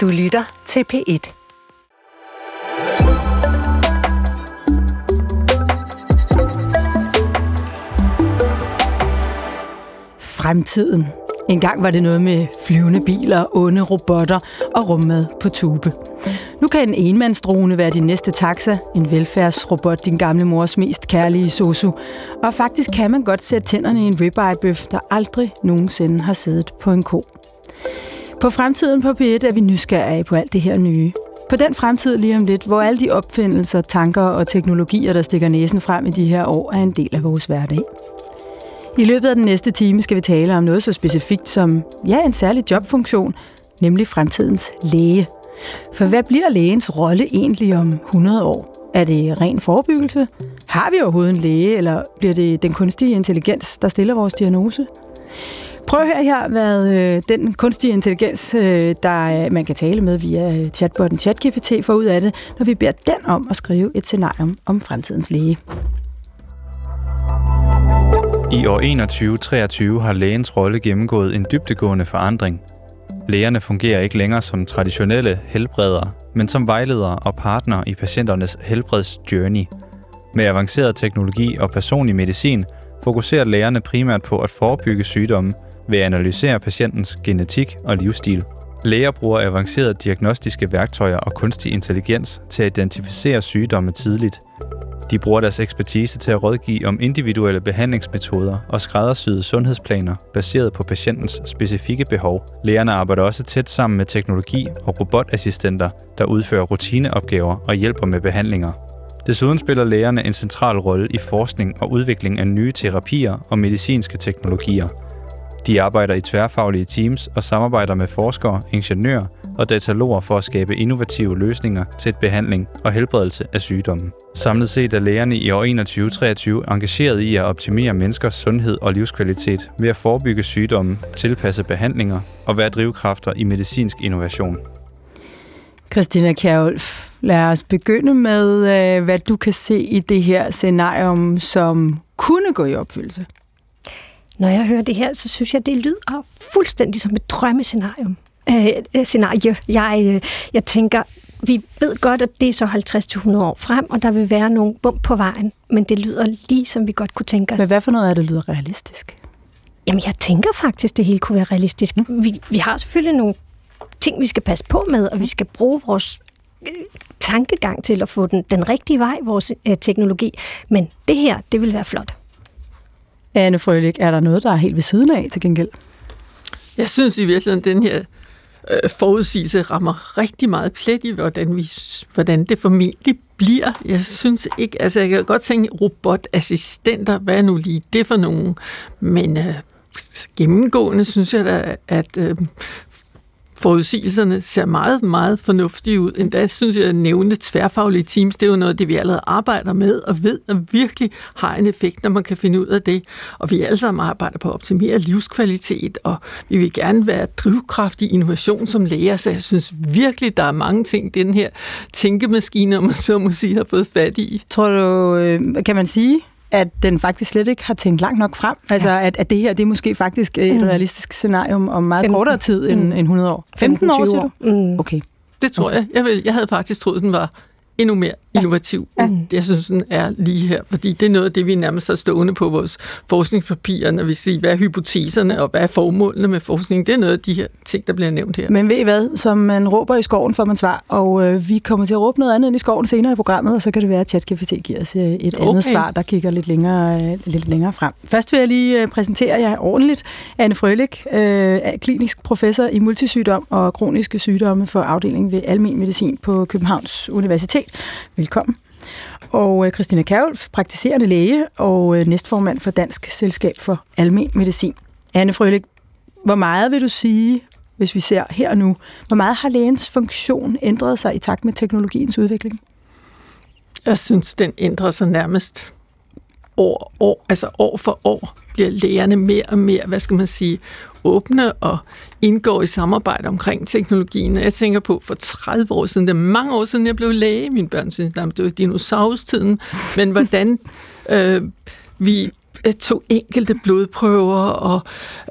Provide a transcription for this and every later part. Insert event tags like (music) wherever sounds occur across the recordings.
Du lytter til P1. Fremtiden. Engang var det noget med flyvende biler, onde robotter og rummad på tube. Nu kan en enmandsdrone være din næste taxa, en velfærdsrobot din gamle mors mest kærlige sosu. Og faktisk kan man godt sætte tænderne i en ribeye-bøf, der aldrig nogensinde har siddet på en ko. På fremtiden på P1 er vi nysgerrige på alt det her nye. På den fremtid lige om lidt, hvor alle de opfindelser, tanker og teknologier, der stikker næsen frem i de her år, er en del af vores hverdag. I løbet af den næste time skal vi tale om noget så specifikt som, ja, en særlig jobfunktion, nemlig fremtidens læge. For hvad bliver lægens rolle egentlig om 100 år? Er det ren forebyggelse? Har vi overhovedet en læge, eller bliver det den kunstige intelligens, der stiller vores diagnose? Prøv at høre her, hvad øh, den kunstige intelligens, øh, der øh, man kan tale med via øh, chatbotten ChatGPT, får ud af det, når vi beder den om at skrive et scenarium om fremtidens læge. I år 2123 har lægens rolle gennemgået en dybtegående forandring. Lægerne fungerer ikke længere som traditionelle helbredere, men som vejledere og partnere i patienternes helbredsjourney. Med avanceret teknologi og personlig medicin fokuserer lægerne primært på at forebygge sygdomme ved at analysere patientens genetik og livsstil. Læger bruger avancerede diagnostiske værktøjer og kunstig intelligens til at identificere sygdomme tidligt. De bruger deres ekspertise til at rådgive om individuelle behandlingsmetoder og skræddersyede sundhedsplaner baseret på patientens specifikke behov. Lægerne arbejder også tæt sammen med teknologi og robotassistenter, der udfører rutineopgaver og hjælper med behandlinger. Desuden spiller lægerne en central rolle i forskning og udvikling af nye terapier og medicinske teknologier – de arbejder i tværfaglige teams og samarbejder med forskere, ingeniører og dataloger for at skabe innovative løsninger til behandling og helbredelse af sygdomme. Samlet set er lægerne i år 2021 engageret i at optimere menneskers sundhed og livskvalitet ved at forebygge sygdomme, tilpasse behandlinger og være drivkræfter i medicinsk innovation. Christina Kjærulf, lad os begynde med, øh, hvad du kan se i det her scenarium, som kunne gå i opfyldelse. Når jeg hører det her, så synes jeg, det lyder fuldstændig som et drømmescenarium. Øh, øh, scenarie. Jeg, øh, jeg tænker, vi ved godt, at det er så 50-100 år frem, og der vil være nogle bump på vejen, men det lyder lige, som vi godt kunne tænke os. Men hvad for noget af det lyder realistisk? Jamen, jeg tænker faktisk, det hele kunne være realistisk. Mm. Vi, vi har selvfølgelig nogle ting, vi skal passe på med, og vi skal bruge vores øh, tankegang til at få den, den rigtige vej, vores øh, teknologi. Men det her, det vil være flot. Anne Frølik, er der noget, der er helt ved siden af til gengæld? Jeg synes i virkeligheden, den her øh, forudsigelse rammer rigtig meget plet i, hvordan, vi, hvordan det formentlig bliver. Jeg synes ikke, altså jeg kan godt tænke robotassistenter, hvad er nu lige det for nogen? Men øh, gennemgående synes jeg da, at øh, forudsigelserne ser meget, meget fornuftige ud. Endda synes jeg, at nævne tværfaglige teams, det er jo noget, det vi allerede arbejder med og ved, at virkelig har en effekt, når man kan finde ud af det. Og vi alle sammen arbejder på at optimere livskvalitet, og vi vil gerne være drivkraft i innovation som læger, så jeg synes virkelig, der er mange ting, den her tænkemaskine, om man så må sige, har fået fat i. Tror du, øh, kan man sige, at den faktisk slet ikke har tænkt langt nok frem. Altså, ja. at, at det her, det er måske faktisk et mm. realistisk scenarium om meget 15. kortere tid end, mm. end 100 år. 15 år, siger du? Mm. Okay. Det tror okay. jeg. Jeg, vil, jeg havde faktisk troet, den var endnu mere innovativ. Ja. Ja. Jeg synes, den er lige her, fordi det er noget af det, vi nærmest har stående på vores forskningspapirer, når vi siger, hvad er hypoteserne og hvad er formålene med forskning. Det er noget af de her ting, der bliver nævnt her. Men ved I hvad? Som man råber i skoven, får man svar, og øh, vi kommer til at råbe noget andet end i skoven senere i programmet, og så kan det være, at ChatGPT giver os øh, et okay. andet svar, der kigger lidt længere, øh, lidt længere frem. Først vil jeg lige øh, præsentere jer ordentligt. Anne Frølik øh, er klinisk professor i multisygdom og kroniske sygdomme for afdelingen ved Almen Medicin på Københavns Universitet. Velkommen. Og øh, Christina Kærulf, praktiserende læge og øh, næstformand for Dansk Selskab for Almen Medicin. Anne Frølik, hvor meget vil du sige, hvis vi ser her og nu, hvor meget har lægens funktion ændret sig i takt med teknologiens udvikling? Jeg synes, den ændrer sig nærmest år, år, altså år for år bliver lægerne mere og mere, hvad skal man sige, åbne og indgår i samarbejde omkring teknologien. Jeg tænker på for 30 år siden, det er mange år siden, jeg blev læge. Mine børn synes, at det var dinosaurustiden. Men hvordan (laughs) øh, vi tog enkelte blodprøver, og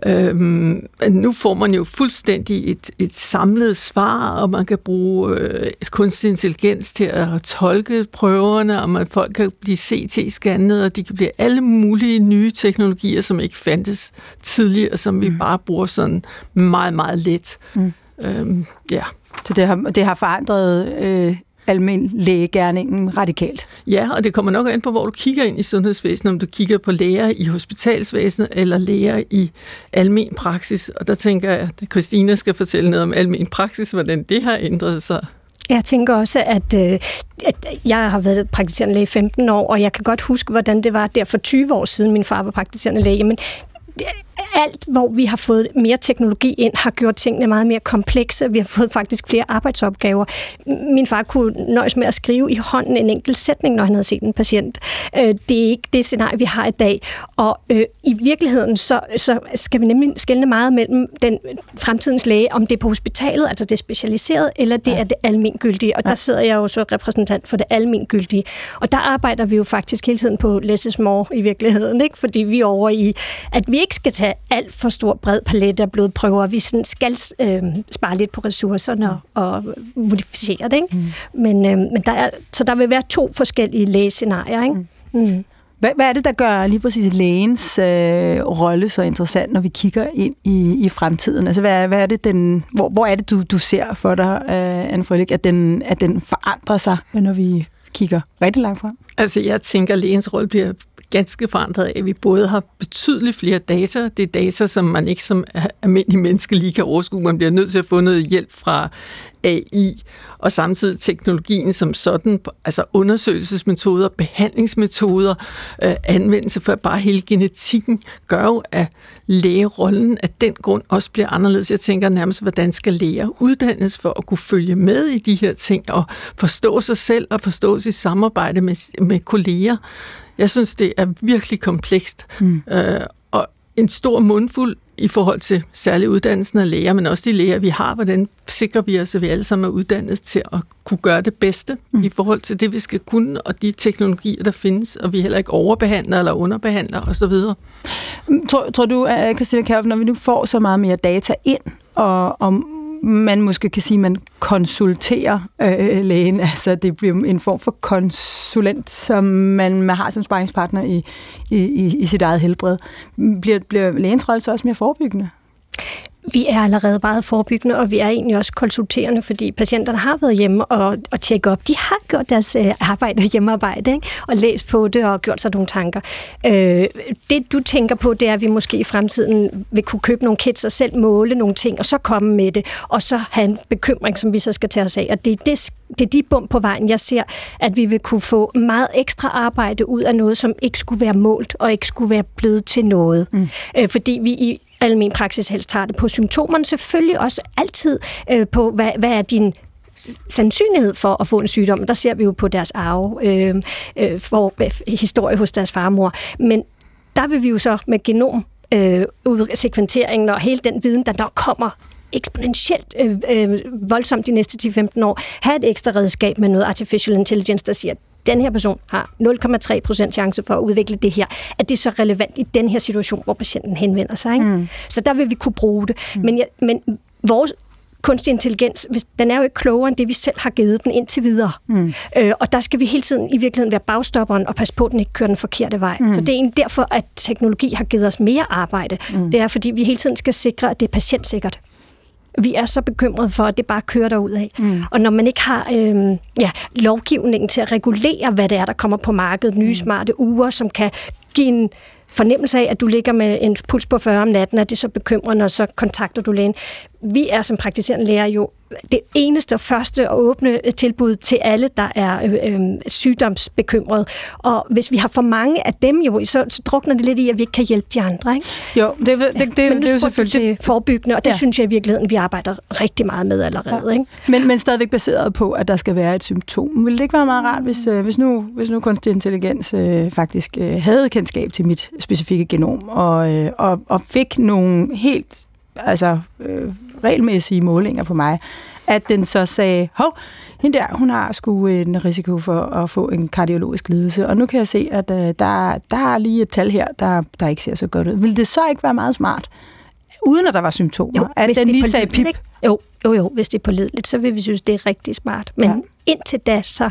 øhm, nu får man jo fuldstændig et, et samlet svar, og man kan bruge øh, kunstig intelligens til at tolke prøverne, og man, folk kan blive CT-scannet, og de kan blive alle mulige nye teknologier, som ikke fandtes tidligere, som vi mm. bare bruger sådan meget, meget let. Mm. Øhm, ja. Så det har, det har forandret øh, almen lægegærningen radikalt. Ja, og det kommer nok an på, hvor du kigger ind i sundhedsvæsenet, om du kigger på læger i hospitalsvæsenet eller læger i almen praksis. Og der tænker jeg, at Christina skal fortælle noget om almen praksis, hvordan det har ændret sig. Jeg tænker også, at, øh, at jeg har været praktiserende læge i 15 år, og jeg kan godt huske, hvordan det var der for 20 år siden, min far var praktiserende læge. Men alt, hvor vi har fået mere teknologi ind, har gjort tingene meget mere komplekse. Vi har fået faktisk flere arbejdsopgaver. Min far kunne nøjes med at skrive i hånden en enkelt sætning, når han havde set en patient. Øh, det er ikke det scenarie, vi har i dag. Og øh, i virkeligheden, så, så skal vi nemlig skælne meget mellem den fremtidens læge, om det er på hospitalet, altså det specialiserede, eller det ja. er det almengyldige. Og der sidder jeg jo så repræsentant for det almengyldige. Og der arbejder vi jo faktisk hele tiden på less is more i virkeligheden, ikke? fordi vi er over i, at vi ikke skal tage alt for stor bred palet af blodprøver. Vi sådan skal øh, spare lidt på ressourcerne og, og modificere det. Ikke? Mm. Men, øh, men der er, så der vil være to forskellige lægescenarier. Ikke? Mm. Mm. Hvad, hvad er det, der gør lige præcis lægens øh, rolle så interessant, når vi kigger ind i, i fremtiden? Altså, hvad, hvad er det, den, hvor, hvor er det, du, du ser for dig, øh, Anne Frølik, at den, at den forandrer sig, når vi kigger rigtig langt frem? Altså, jeg tænker, at lægens rolle bliver ganske forandret af, at vi både har betydeligt flere data. Det er data, som man ikke som almindelig menneske lige kan overskue. Man bliver nødt til at få noget hjælp fra AI, og samtidig teknologien som sådan, altså undersøgelsesmetoder, behandlingsmetoder, øh, anvendelse for bare hele genetikken, gør jo, at lægerollen af den grund også bliver anderledes. Jeg tænker nærmest, hvordan skal læger uddannes for at kunne følge med i de her ting, og forstå sig selv og forstå sit samarbejde med, med kolleger. Jeg synes, det er virkelig komplekst. Mm. Øh, og en stor mundfuld i forhold til særlig uddannelsen af læger, men også de læger, vi har. Hvordan sikrer vi os, at vi alle sammen er uddannet til at kunne gøre det bedste mm. i forhold til det, vi skal kunne, og de teknologier, der findes, og vi heller ikke overbehandler eller underbehandler osv. Tror, tror du, Christina Kjærf, når vi nu får så meget mere data ind, og, og man måske kan sige, at man konsulterer øh, lægen. (laughs) Altså det bliver en form for konsulent, som man, man har som sparringspartner i, i, i sit eget helbred. Bliver, bliver lægens rolle så også mere forebyggende? Vi er allerede meget forebyggende, og vi er egentlig også konsulterende, fordi patienterne har været hjemme og, og tjekke op. De har gjort deres øh, arbejde, hjemmearbejde, ikke? og læst på det og gjort sig nogle tanker. Øh, det du tænker på, det er, at vi måske i fremtiden vil kunne købe nogle kits og selv måle nogle ting, og så komme med det, og så have en bekymring, som vi så skal tage os af. Og det er det, det er de bump på vejen, jeg ser, at vi vil kunne få meget ekstra arbejde ud af noget, som ikke skulle være målt og ikke skulle være blevet til noget. Mm. Øh, fordi vi i almen praksis helst tager det på symptomerne, selvfølgelig også altid øh, på, hvad, hvad er din sandsynlighed for at få en sygdom. Der ser vi jo på deres arve, øh, øh, for, øh, historie hos deres farmor. Men der vil vi jo så med genom øh, sekventeringen og hele den viden, der nok kommer eksponentielt øh, øh, voldsomt de næste 10-15 år, have et ekstra redskab med noget artificial intelligence, der siger, den her person har 0,3 procent chance for at udvikle det her, at det er så relevant i den her situation, hvor patienten henvender sig. Ikke? Mm. Så der vil vi kunne bruge det. Mm. Men, ja, men vores kunstig intelligens, hvis, den er jo ikke klogere end det, vi selv har givet den indtil videre. Mm. Øh, og der skal vi hele tiden i virkeligheden være bagstopperen og passe på, at den ikke kører den forkerte vej. Mm. Så det er egentlig derfor, at teknologi har givet os mere arbejde. Mm. Det er, fordi vi hele tiden skal sikre, at det er patientsikkert vi er så bekymrede for, at det bare kører derud af. Mm. Og når man ikke har øh, ja, lovgivningen til at regulere, hvad det er, der kommer på markedet, nye mm. smarte uger, som kan give en fornemmelse af, at du ligger med en puls på 40 om natten, at det er så bekymrende, og så kontakter du lægen. Vi er som praktiserende læger jo det eneste og første og åbne tilbud til alle, der er øh, øh, sygdomsbekymrede. Og hvis vi har for mange af dem jo, så, så drukner det lidt i, at vi ikke kan hjælpe de andre. Ikke? Jo, det, det, det, det, Men det er jo selvfølgelig... Til forebyggende, og det ja. synes jeg i virkeligheden, vi arbejder rigtig meget med allerede. Ja. Ikke? Men, men stadigvæk baseret på, at der skal være et symptom. Vil det ikke være meget rart, hvis, øh, hvis, nu, hvis nu kunstig intelligens øh, faktisk øh, havde kendskab til mit specifikke genom, og, øh, og, og fik nogle helt altså, øh, regelmæssige målinger på mig, at den så sagde, hov, hende der, hun har sgu en risiko for at få en kardiologisk lidelse, og nu kan jeg se, at uh, der, der er lige et tal her, der, der ikke ser så godt ud. Vil det så ikke være meget smart, uden at der var symptomer, Jo, at den lige sagde pip? ikke? Jo, jo, jo, hvis det er pålideligt, så vil vi synes, det er rigtig smart. Men ja. indtil da, så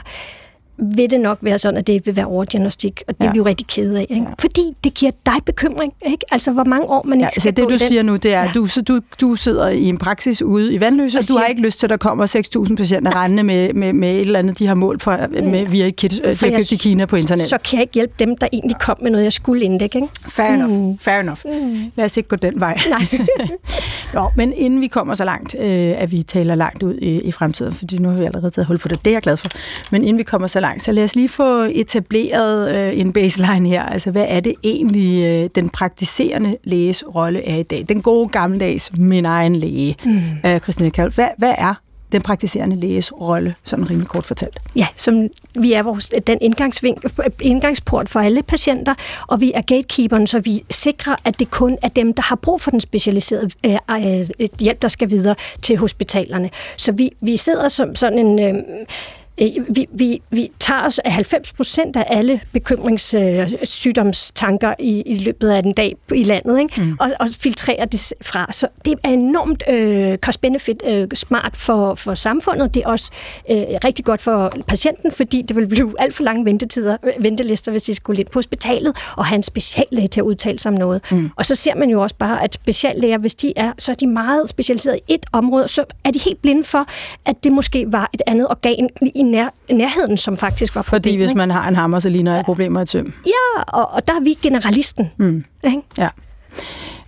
vil det nok være sådan, at det vil være overdiagnostik, og det Ja. ja. er vi jo rigtig kede af. Ikke? Ja. Ja. Fordi det giver dig bekymring, ikke? Altså, hvor mange år man Ja, ikke så skal det gå du den. siger nu, det er, at Ja. du, så du, du sidder i en praksis ude i Vandløse, og Og du har ikke lyst til, at der kommer 6.000 patienter rendende med, med, med et eller andet, de har målt for, med, via kit, de har købt i Kina på internet. Så kan jeg ikke hjælpe dem, der egentlig kom med noget, jeg skulle indlægge. Ikke? Fair enough. Fair enough. Lad os ikke gå den vej. Nej. (laughs) Nå, men inden vi kommer så langt, øh, at vi taler langt ud i, i fremtiden, fordi nu har vi allerede taget hul på det, det er jeg glad for. Men inden vi kommer så langt, så lad os lige få etableret øh, en baseline her. Altså, hvad er det egentlig, øh, den praktiserende læges rolle er i dag? Den gode gammeldags min egen læge, mm. øh, Christine Kjeld. Hvad, hvad er den praktiserende læges rolle, sådan rimelig kort fortalt? Ja, som vi er vores, den indgangsport for alle patienter, og vi er gatekeeperen, så vi sikrer, at det kun er dem, der har brug for den specialiserede øh, øh, hjælp, der skal videre til hospitalerne. Så vi, vi sidder som sådan en... Øh, vi, vi, vi tager os af 90 procent af alle bekymringssygdomstanker i, i løbet af en dag i landet, ikke? Mm. Og, og filtrerer det fra. Så det er enormt øh, cost-benefit øh, smart for, for samfundet. Det er også øh, rigtig godt for patienten, fordi det vil blive alt for lange ventetider, øh, ventelister, hvis de skulle ind på hospitalet og have en speciallæge til at udtale sig om noget. Mm. Og så ser man jo også bare, at speciallæger, hvis de er, så er de meget specialiseret i et område, så er de helt blinde for, at det måske var et andet organ i nær, nærheden, som faktisk var Fordi problemet, hvis ikke? man har en hammer, så ligner jeg problemer et søm. Ja, og, og der er vi generalisten. Mm. Ikke? Ja.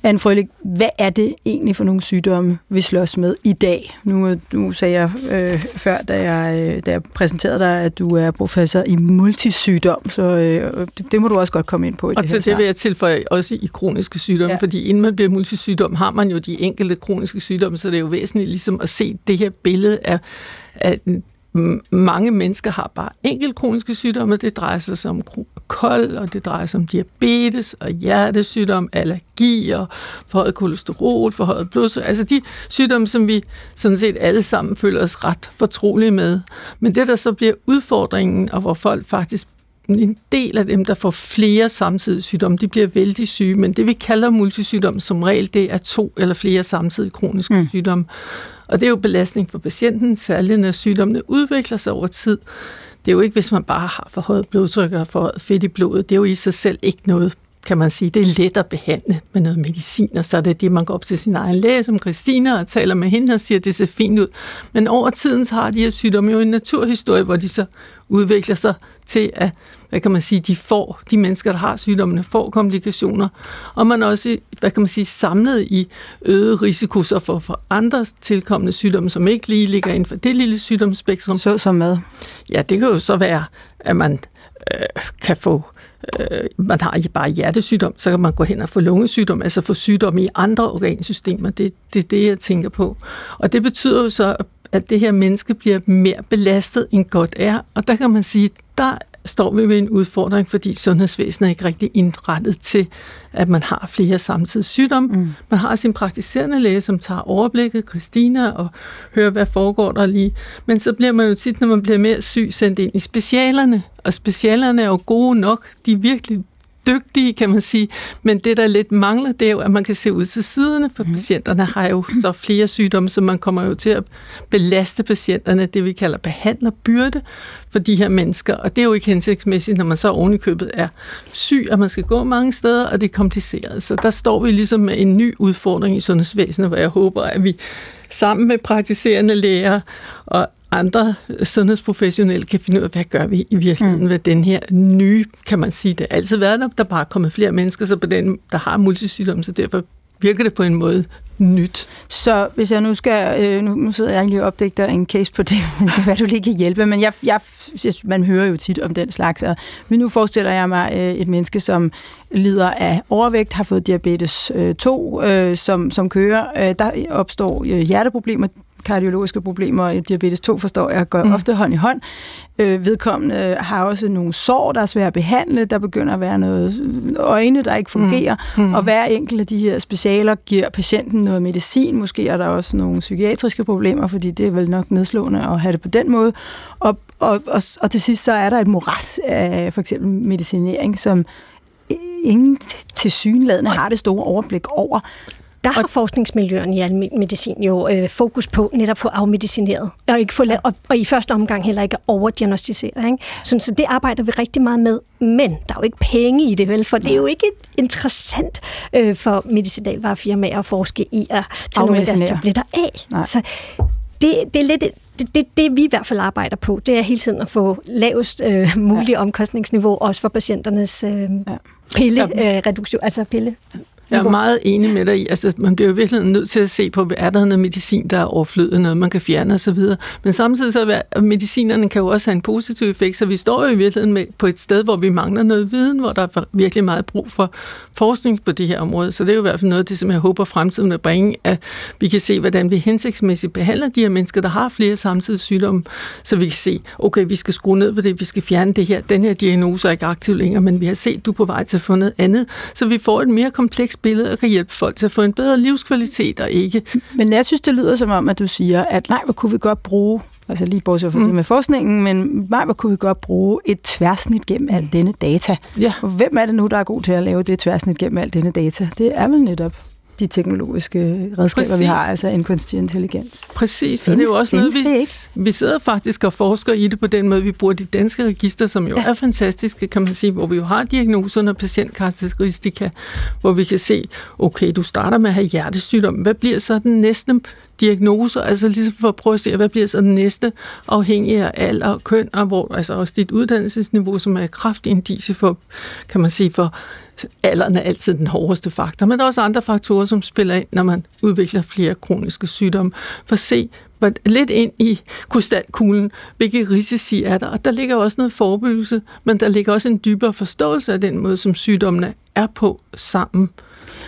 Anne Frølich, hvad er det egentlig for nogle sygdomme, vi slås med i dag? Nu, nu sagde jeg øh, før, da jeg, øh, da jeg præsenterede dig, at du er professor i multisygdom, så øh, det, det må du også godt komme ind på i Og det til det vil jeg tilføje også i kroniske sygdomme, Ja. fordi inden man bliver multisygdom, har man jo de enkelte kroniske sygdomme, så det er jo væsentligt ligesom at se det her billede af, at m- mange mennesker har bare enkelt kroniske sygdomme. Det drejer sig om kold, og det drejer sig om diabetes og hjertesygdom, allergier, forhøjet kolesterol, forhøjet blodsukker. Altså de sygdomme, som vi sådan set alle sammen føler os ret fortrolige med. Men det, der så bliver udfordringen, og hvor folk faktisk en del af dem, der får flere samtidige sygdomme, de bliver vældig syge, men det vi kalder multisygdom som regel, det er to eller flere samtidige kroniske mm. sygdomme. Og det er jo belastning for patienten, særligt når sygdommene udvikler sig over tid. Det er jo ikke, hvis man bare har forhøjet blodtryk og forhøjet fedt i blodet. Det er jo i sig selv ikke noget, kan man sige. Det er let at behandle med noget medicin, og så er det det, man går op til sin egen læge, som Christina, og taler med hende og siger, at det ser fint ud. Men over tiden så har de her sygdomme jo en naturhistorie, hvor de så udvikler sig til at, hvad kan man sige, de får, de mennesker, der har sygdommene, får komplikationer, og man også, hvad kan man sige, samlet i øget risiko så for, for andre tilkommende sygdomme, som ikke lige ligger inden for det lille sygdomsspektrum. Så som med. Ja, det kan jo så være, at man øh, kan få øh, man har bare hjertesygdom, så kan man gå hen og få lungesygdom, altså få sygdom i andre organsystemer. Det er det, det, jeg tænker på. Og det betyder jo så, at det her menneske bliver mere belastet end godt er. Og der kan man sige, der står vi ved en udfordring, fordi sundhedsvæsenet er ikke rigtig indrettet til, at man har flere samtidige sygdomme. Mm. Man har sin praktiserende læge, som tager overblikket, Christina, og hører, hvad foregår der lige. Men så bliver man jo tit, når man bliver mere syg, sendt ind i specialerne. Og specialerne er jo gode nok. De er virkelig dygtige, kan man sige. Men det, der lidt mangler, det er jo, at man kan se ud til siderne, for mm. patienterne har jo så flere sygdomme, så man kommer jo til at belaste patienterne, det vi kalder behandlerbyrde for de her mennesker. Og det er jo ikke hensigtsmæssigt, når man så oven i købet er syg, og man skal gå mange steder, og det er kompliceret. Så der står vi ligesom med en ny udfordring i sundhedsvæsenet, hvor jeg håber, at vi sammen med praktiserende læger og andre sundhedsprofessionelle kan finde ud af, hvad gør vi i virkeligheden mm. ved den her nye, kan man sige, det har altid været der, der er bare kommet flere mennesker, så på den, der har multisygdom, så derfor virker det på en måde nyt. Så hvis jeg nu skal, øh, nu, nu sidder jeg lige og opdægter en case på det, (laughs) hvad du lige kan hjælpe, men jeg, jeg, jeg, man hører jo tit om den slags, og, men nu forestiller jeg mig øh, et menneske, som lider af overvægt, har fået diabetes øh, 2, øh, som, som kører, øh, der opstår øh, hjerteproblemer, kardiologiske problemer, og diabetes 2 forstår jeg, går mm. ofte hånd i hånd. Øh, vedkommende har også nogle sår, der er svære at behandle, der begynder at være noget øjne, der ikke fungerer, mm. Mm. og hver enkelt af de her specialer giver patienten noget medicin. Måske er der også nogle psykiatriske problemer, fordi det er vel nok nedslående at have det på den måde. Og, og, og, og til sidst så er der et moras af for eksempel medicinering, som ingen til synladende har det store overblik over. Der har og, forskningsmiljøerne i almindelig medicin jo øh, fokus på netop at få afmedicineret, og, ikke få, ja. og, og i første omgang heller ikke overdiagnostisere. Ikke? Så, så det arbejder vi rigtig meget med, men der er jo ikke penge i det, vel? For det er jo ikke interessant øh, for medicinalvarefirmaer at forske i at tage nogle af deres tabletter af. Nej. Så det, det er lidt det, det, det vi i hvert fald arbejder på, det er hele tiden at få lavest øh, mulig ja. omkostningsniveau, også for patienternes øh, ja. pillereduktion, øh, altså pille. Jeg er meget enig med dig i, altså man bliver jo virkelig nødt til at se på, er der noget medicin, der er overflødet, noget man kan fjerne osv. Men samtidig så er medicinerne kan jo også have en positiv effekt, så vi står jo i virkeligheden med, på et sted, hvor vi mangler noget viden, hvor der er virkelig meget brug for forskning på det her område. Så det er jo i hvert fald noget af det, som jeg håber fremtiden at bringe, at vi kan se, hvordan vi hensigtsmæssigt behandler de her mennesker, der har flere samtidige sygdomme, så vi kan se, okay, vi skal skrue ned på det, vi skal fjerne det her, den her diagnose er ikke aktiv længere, men vi har set, du er på vej til at få noget andet, så vi får et mere komplekst billede og kan hjælpe folk til at få en bedre livskvalitet og ikke. Men jeg synes, det lyder som om, at du siger, at nej, hvor kunne vi godt bruge, altså lige bortset fra mm. det med forskningen, men nej, hvor kunne vi godt bruge et tværsnit gennem al denne data. Ja. Og hvem er det nu, der er god til at lave det tværsnit gennem al denne data? Det er vel netop de teknologiske redskaber, Præcis. vi har, altså en kunstig intelligens. Præcis, findes, og det er jo også noget, vi, vi sidder faktisk og forsker i det på den måde, vi bruger de danske register, som jo ja. er fantastiske, kan man sige, hvor vi jo har diagnoserne og patientkarakteristika, hvor vi kan se, okay, du starter med at have hjertesygdom, hvad bliver så den næste diagnoser, altså ligesom for at prøve at se, hvad bliver så den næste, afhængig af alder og køn, og hvor altså også dit uddannelsesniveau, som er kraftig indice for, kan man sige, for alderen er altid den hårdeste faktor, men der er også andre faktorer, som spiller ind, når man udvikler flere kroniske sygdomme. For at se lidt ind i krystalkuglen, hvilke risici er der. Og der ligger også noget forebyggelse, men der ligger også en dybere forståelse af den måde, som sygdommene er på sammen.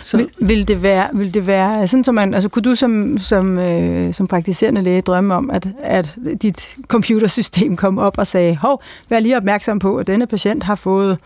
Så. Vil, vil, det være, vil det være sådan, som man, altså kunne du som, som, øh, som praktiserende læge drømme om, at, at dit computersystem kom op og sagde, hov, vær lige opmærksom på, at denne patient har fået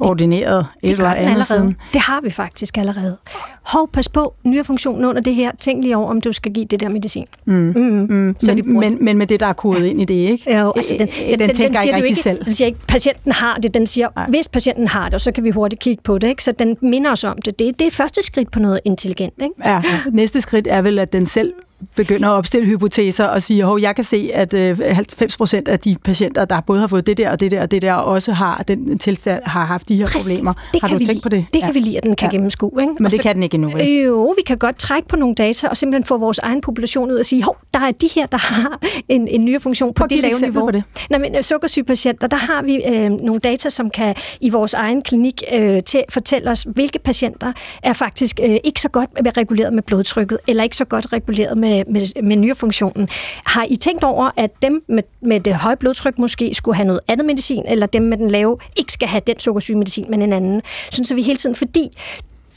ordineret et eller andet allerede. siden. Det har vi faktisk allerede. Hov, pas på, nye funktion under det her. Tænk lige over, om du skal give det der medicin. Mm. Mm. Mm. Så men, men, men med det, der er kodet ja. ind i det, ikke? Jo, altså den, den, den, den tænker den ikke rigtig ikke, selv. Den siger ikke, patienten har det. Den siger, Nej. hvis patienten har det, så kan vi hurtigt kigge på det. Ikke? Så den minder os om det. Det, det er første skridt på noget intelligent. Ikke? Ja, næste skridt er vel, at den selv begynder at opstille hypoteser og siger, at jeg kan se, at 90 øh, procent af de patienter, der både har fået det der og det der og det der, også har den tilstand, har haft de her Præcis. problemer. Det har du tænkt på det? Det kan ja. vi lide, at den kan ja. gennemskue. Ikke? Men og det så, kan den ikke endnu, vel? Jo, vi kan godt trække på nogle data og simpelthen få vores egen population ud og sige, hov, der er de her, der har en, en ny funktion på det lave niveau. På det. Nej, men øh, sukkersygepatienter, der har vi øh, nogle data, som kan i vores egen klinik øh, til, fortælle os, hvilke patienter er faktisk øh, ikke så godt reguleret med blodtrykket, eller ikke så godt reguleret med, med, med nyrefunktionen. Har I tænkt over, at dem med, med det høje blodtryk måske skulle have noget andet medicin, eller dem med den lave ikke skal have den sukkersygmedicin, men en anden? Sådan så vi hele tiden, fordi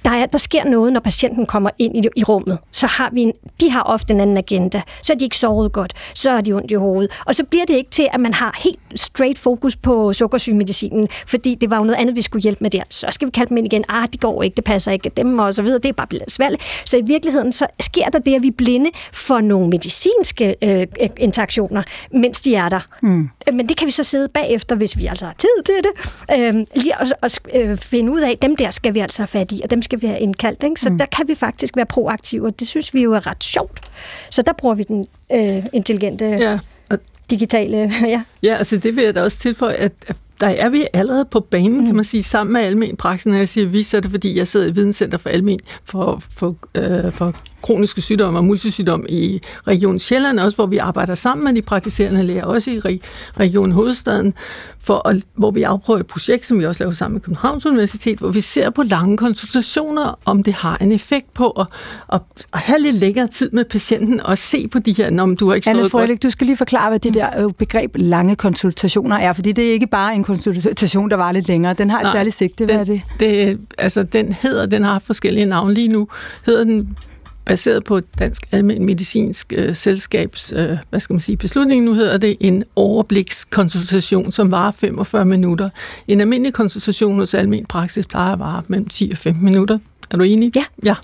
der, er, der sker noget, når patienten kommer ind i, i rummet. Så har vi en, de har ofte en anden agenda. Så er de ikke sovet godt. Så er de ondt i hovedet. Og så bliver det ikke til, at man har helt straight fokus på sukkersygmedicinen, fordi det var jo noget andet, vi skulle hjælpe med der. Så skal vi kalde dem ind igen. Ah, det går ikke, det passer ikke dem og så videre. Det er bare svært. Så i virkeligheden, så sker der det, at vi er blinde for nogle medicinske øh, interaktioner, mens de er der. Mm. Men det kan vi så sidde bagefter, hvis vi altså har tid til det. Øh, lige at, at øh, finde ud af, dem der skal vi altså have fat i, og dem skal vi have indkaldt. Ikke? Så mm. der kan vi faktisk være proaktive, og det synes vi jo er ret sjovt. Så der bruger vi den øh, intelligente ja. digitale... (laughs) ja. ja, altså det vil jeg da også tilføje, at der er vi allerede på banen, mm. kan man sige, sammen med almen praksis. Når jeg siger vi, så er det fordi, jeg sidder i Videnscenter for almen for, for, øh, for kroniske sygdomme og multisygdom i Region Sjælland, også hvor vi arbejder sammen med de praktiserende læger, også i Region Hovedstaden, for at, hvor vi afprøver et projekt, som vi også laver sammen med Københavns Universitet, hvor vi ser på lange konsultationer, om det har en effekt på at, at, at have lidt længere tid med patienten og se på de her, når du har ikke Anne Frølich, du skal lige forklare, hvad det der øh, begreb lange konsultationer er, fordi det er ikke bare en konsultation, der var lidt længere. Den har et Nej, særligt sigte. Hvad den, er det? det? Altså, den hedder, den har forskellige navne lige nu. Hedder den baseret på Dansk Almen Medicinsk øh, Selskabs, øh, hvad skal man sige, beslutning, nu hedder det en overblikskonsultation, som varer 45 minutter. En almindelig konsultation hos almen praksis plejer at vare mellem 10 og 15 minutter. Er du enig? Ja. ja.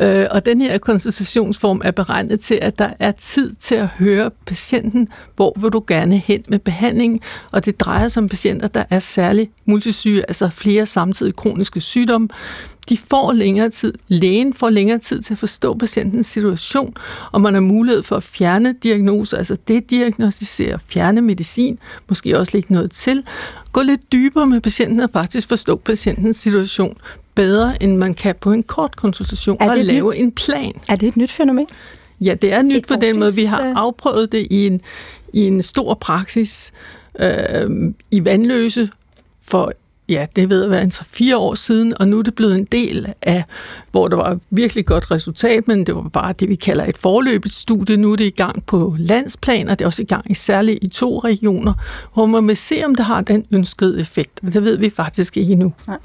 Øh, og den her konsultationsform er beregnet til, at der er tid til at høre patienten, hvor vil du gerne hen med behandlingen, og det drejer sig om patienter, der er særlig multisyge, altså flere samtidig kroniske sygdomme. De får længere tid, lægen får længere tid til at forstå patientens situation, og man har mulighed for at fjerne diagnoser, altså det diagnostisere, fjerne medicin, måske også lægge noget til, gå lidt dybere med patienten og faktisk forstå patientens situation bedre, end man kan på en kort konsultation, og lave nyt? en plan. Er det et nyt fænomen? Ja, det er nyt på den måde. Vi har afprøvet det i en, i en stor praksis øh, i Vandløse for ja, det ved at være en 3-4 år siden, og nu er det blevet en del af, hvor der var virkelig godt resultat, men det var bare det, vi kalder et forløbet studie. Nu er det i gang på landsplan, og det er også i gang i særligt i to regioner, hvor man vil se, om det har den ønskede effekt. Men det ved vi faktisk ikke endnu. Nej.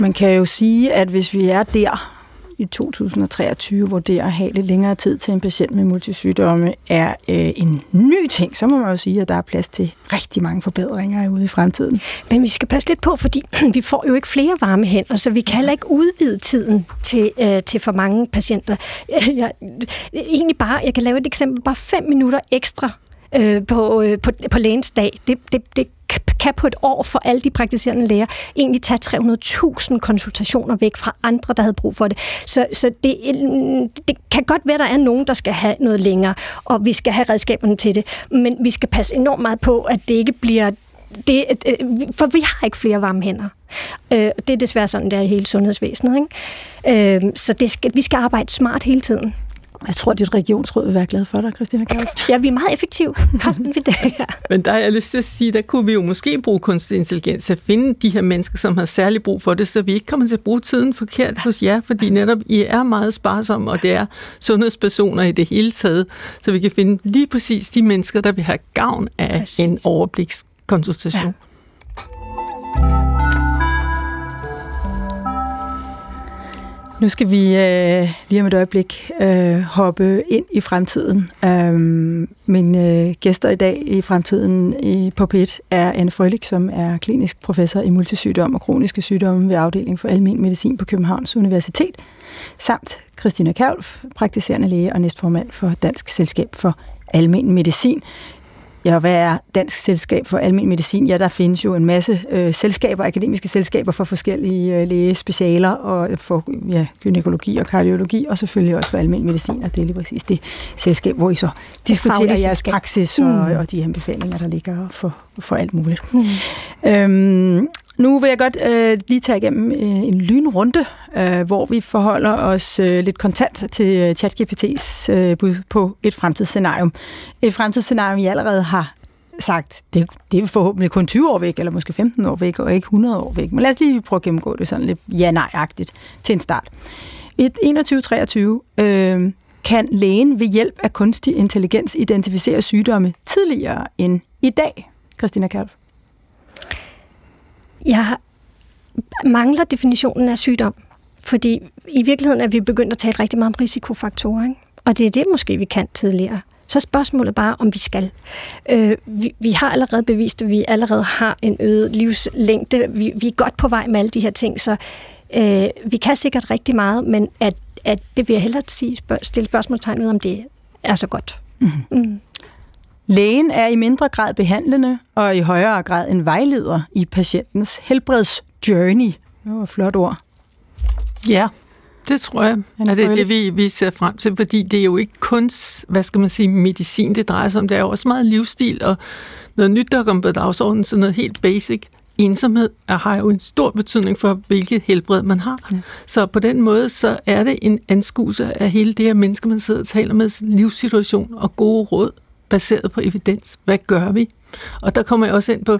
Man kan jo sige, at hvis vi er der i 2023, hvor det at have lidt længere tid til en patient med multisygdomme er øh, en ny ting, så må man jo sige, at der er plads til rigtig mange forbedringer ude i fremtiden. Men vi skal passe lidt på, fordi (clears throat) vi får jo ikke flere varme hænder, så vi kan heller ikke udvide tiden til, øh, til for mange patienter. (laughs) Jeg, egentlig bare, jeg kan lave et eksempel, bare fem minutter ekstra øh, på, øh, på, på lægens dag. Det, det, det kan på et år for alle de praktiserende læger egentlig tage 300.000 konsultationer væk fra andre, der havde brug for det. Så, så det, det kan godt være, at der er nogen, der skal have noget længere, og vi skal have redskaberne til det. Men vi skal passe enormt meget på, at det ikke bliver det, øh, for vi har ikke flere varme hænder. Øh, det er desværre sådan, det er i hele sundhedsvæsenet. Ikke? Øh, så det skal, vi skal arbejde smart hele tiden. Jeg tror, dit regionsråd vil være glad for dig, Christina Kauf. Ja, vi er meget effektive. Carsten, det (laughs) ja. Men der har jeg lyst til at sige, der kunne vi jo måske bruge kunstig intelligens til at finde de her mennesker, som har særlig brug for det, så vi ikke kommer til at bruge tiden forkert hos jer, fordi netop I er meget sparsomme, og det er sundhedspersoner i det hele taget, så vi kan finde lige præcis de mennesker, der vil have gavn af præcis. en overblikskonsultation. Ja. Nu skal vi øh, lige om et øjeblik øh, hoppe ind i fremtiden. Øhm, mine øh, gæster i dag i fremtiden i, på P1 er Anne Frølik, som er klinisk professor i multisygdom og kroniske sygdomme ved afdeling for almen medicin på Københavns Universitet, samt Christina Kavlf, praktiserende læge og næstformand for Dansk Selskab for Almen Medicin. Ja, hvad er Dansk Selskab for Almen Medicin? Ja, der findes jo en masse øh, selskaber, akademiske selskaber for forskellige øh, lægespecialer, og for ja, gynækologi og kardiologi, og selvfølgelig også for almen medicin, og det er lige præcis det selskab, hvor I så diskuterer jeres praksis og, mm. og de anbefalinger, der ligger for, for alt muligt. Mm. Øhm, nu vil jeg godt øh, lige tage igennem øh, en lynrunde, øh, hvor vi forholder os øh, lidt kontant til øh, ChatGPT's øh, bud på et fremtidsscenario. Et fremtidsscenario, vi allerede har sagt, det, det er forhåbentlig kun 20 år væk, eller måske 15 år væk, og ikke 100 år væk. Men lad os lige prøve at gennemgå det sådan lidt ja-nej-agtigt til en start. Et 2123 øh, kan lægen ved hjælp af kunstig intelligens identificere sygdomme tidligere end i dag. Christina Kalf. Jeg mangler definitionen af sygdom, fordi i virkeligheden er vi begyndt at tale rigtig meget om risikofaktorer, ikke? og det er det måske, vi kan tidligere. Så er spørgsmålet bare, om vi skal. Øh, vi, vi har allerede bevist, at vi allerede har en øget livslængde. Vi, vi er godt på vej med alle de her ting, så øh, vi kan sikkert rigtig meget, men at, at det vil jeg hellere sige, spørg, stille spørgsmålstegn ved, om det er så godt. Mm-hmm. Mm. Lægen er i mindre grad behandlende og i højere grad en vejleder i patientens helbredsjourney. Det var et flot ord. Ja, det tror jeg, at det er det, vi, vi ser frem til, fordi det er jo ikke kun, hvad skal man sige, medicin, det drejer sig om. Det er jo også meget livsstil og noget nyt, der kommer på dagsordenen, så noget helt basic. Ensomhed har jo en stor betydning for, hvilket helbred man har. Ja. Så på den måde, så er det en anskuelse af hele det her menneske, man sidder og taler med, livssituation og gode råd baseret på evidens. Hvad gør vi? Og der kommer jeg også ind på,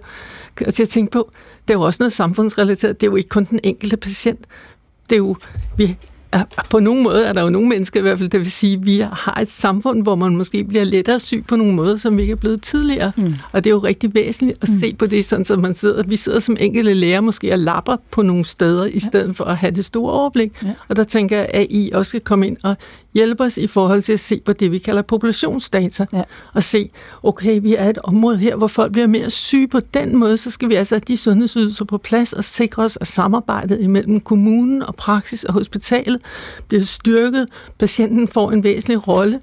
til at tænke på, det er jo også noget samfundsrelateret. Det er jo ikke kun den enkelte patient. Det er jo, vi på nogen måde er der jo nogle mennesker i hvert fald, der vil sige, at vi har et samfund, hvor man måske bliver lettere syg på nogle måder, som vi ikke er blevet tidligere. Mm. Og det er jo rigtig væsentligt at mm. se på det, sådan, så man sidder, vi sidder som enkelte lærer måske og lapper på nogle steder, i stedet ja. for at have det store overblik. Ja. Og der tænker jeg, at I også skal komme ind og hjælpe os i forhold til at se på det, vi kalder populationsdata. Ja. Og se, okay, vi er et område her, hvor folk bliver mere syge på den måde, så skal vi altså have de sundhedsydelser på plads og sikre os, at samarbejdet imellem kommunen og praksis og hospitalet bliver styrket. Patienten får en væsentlig rolle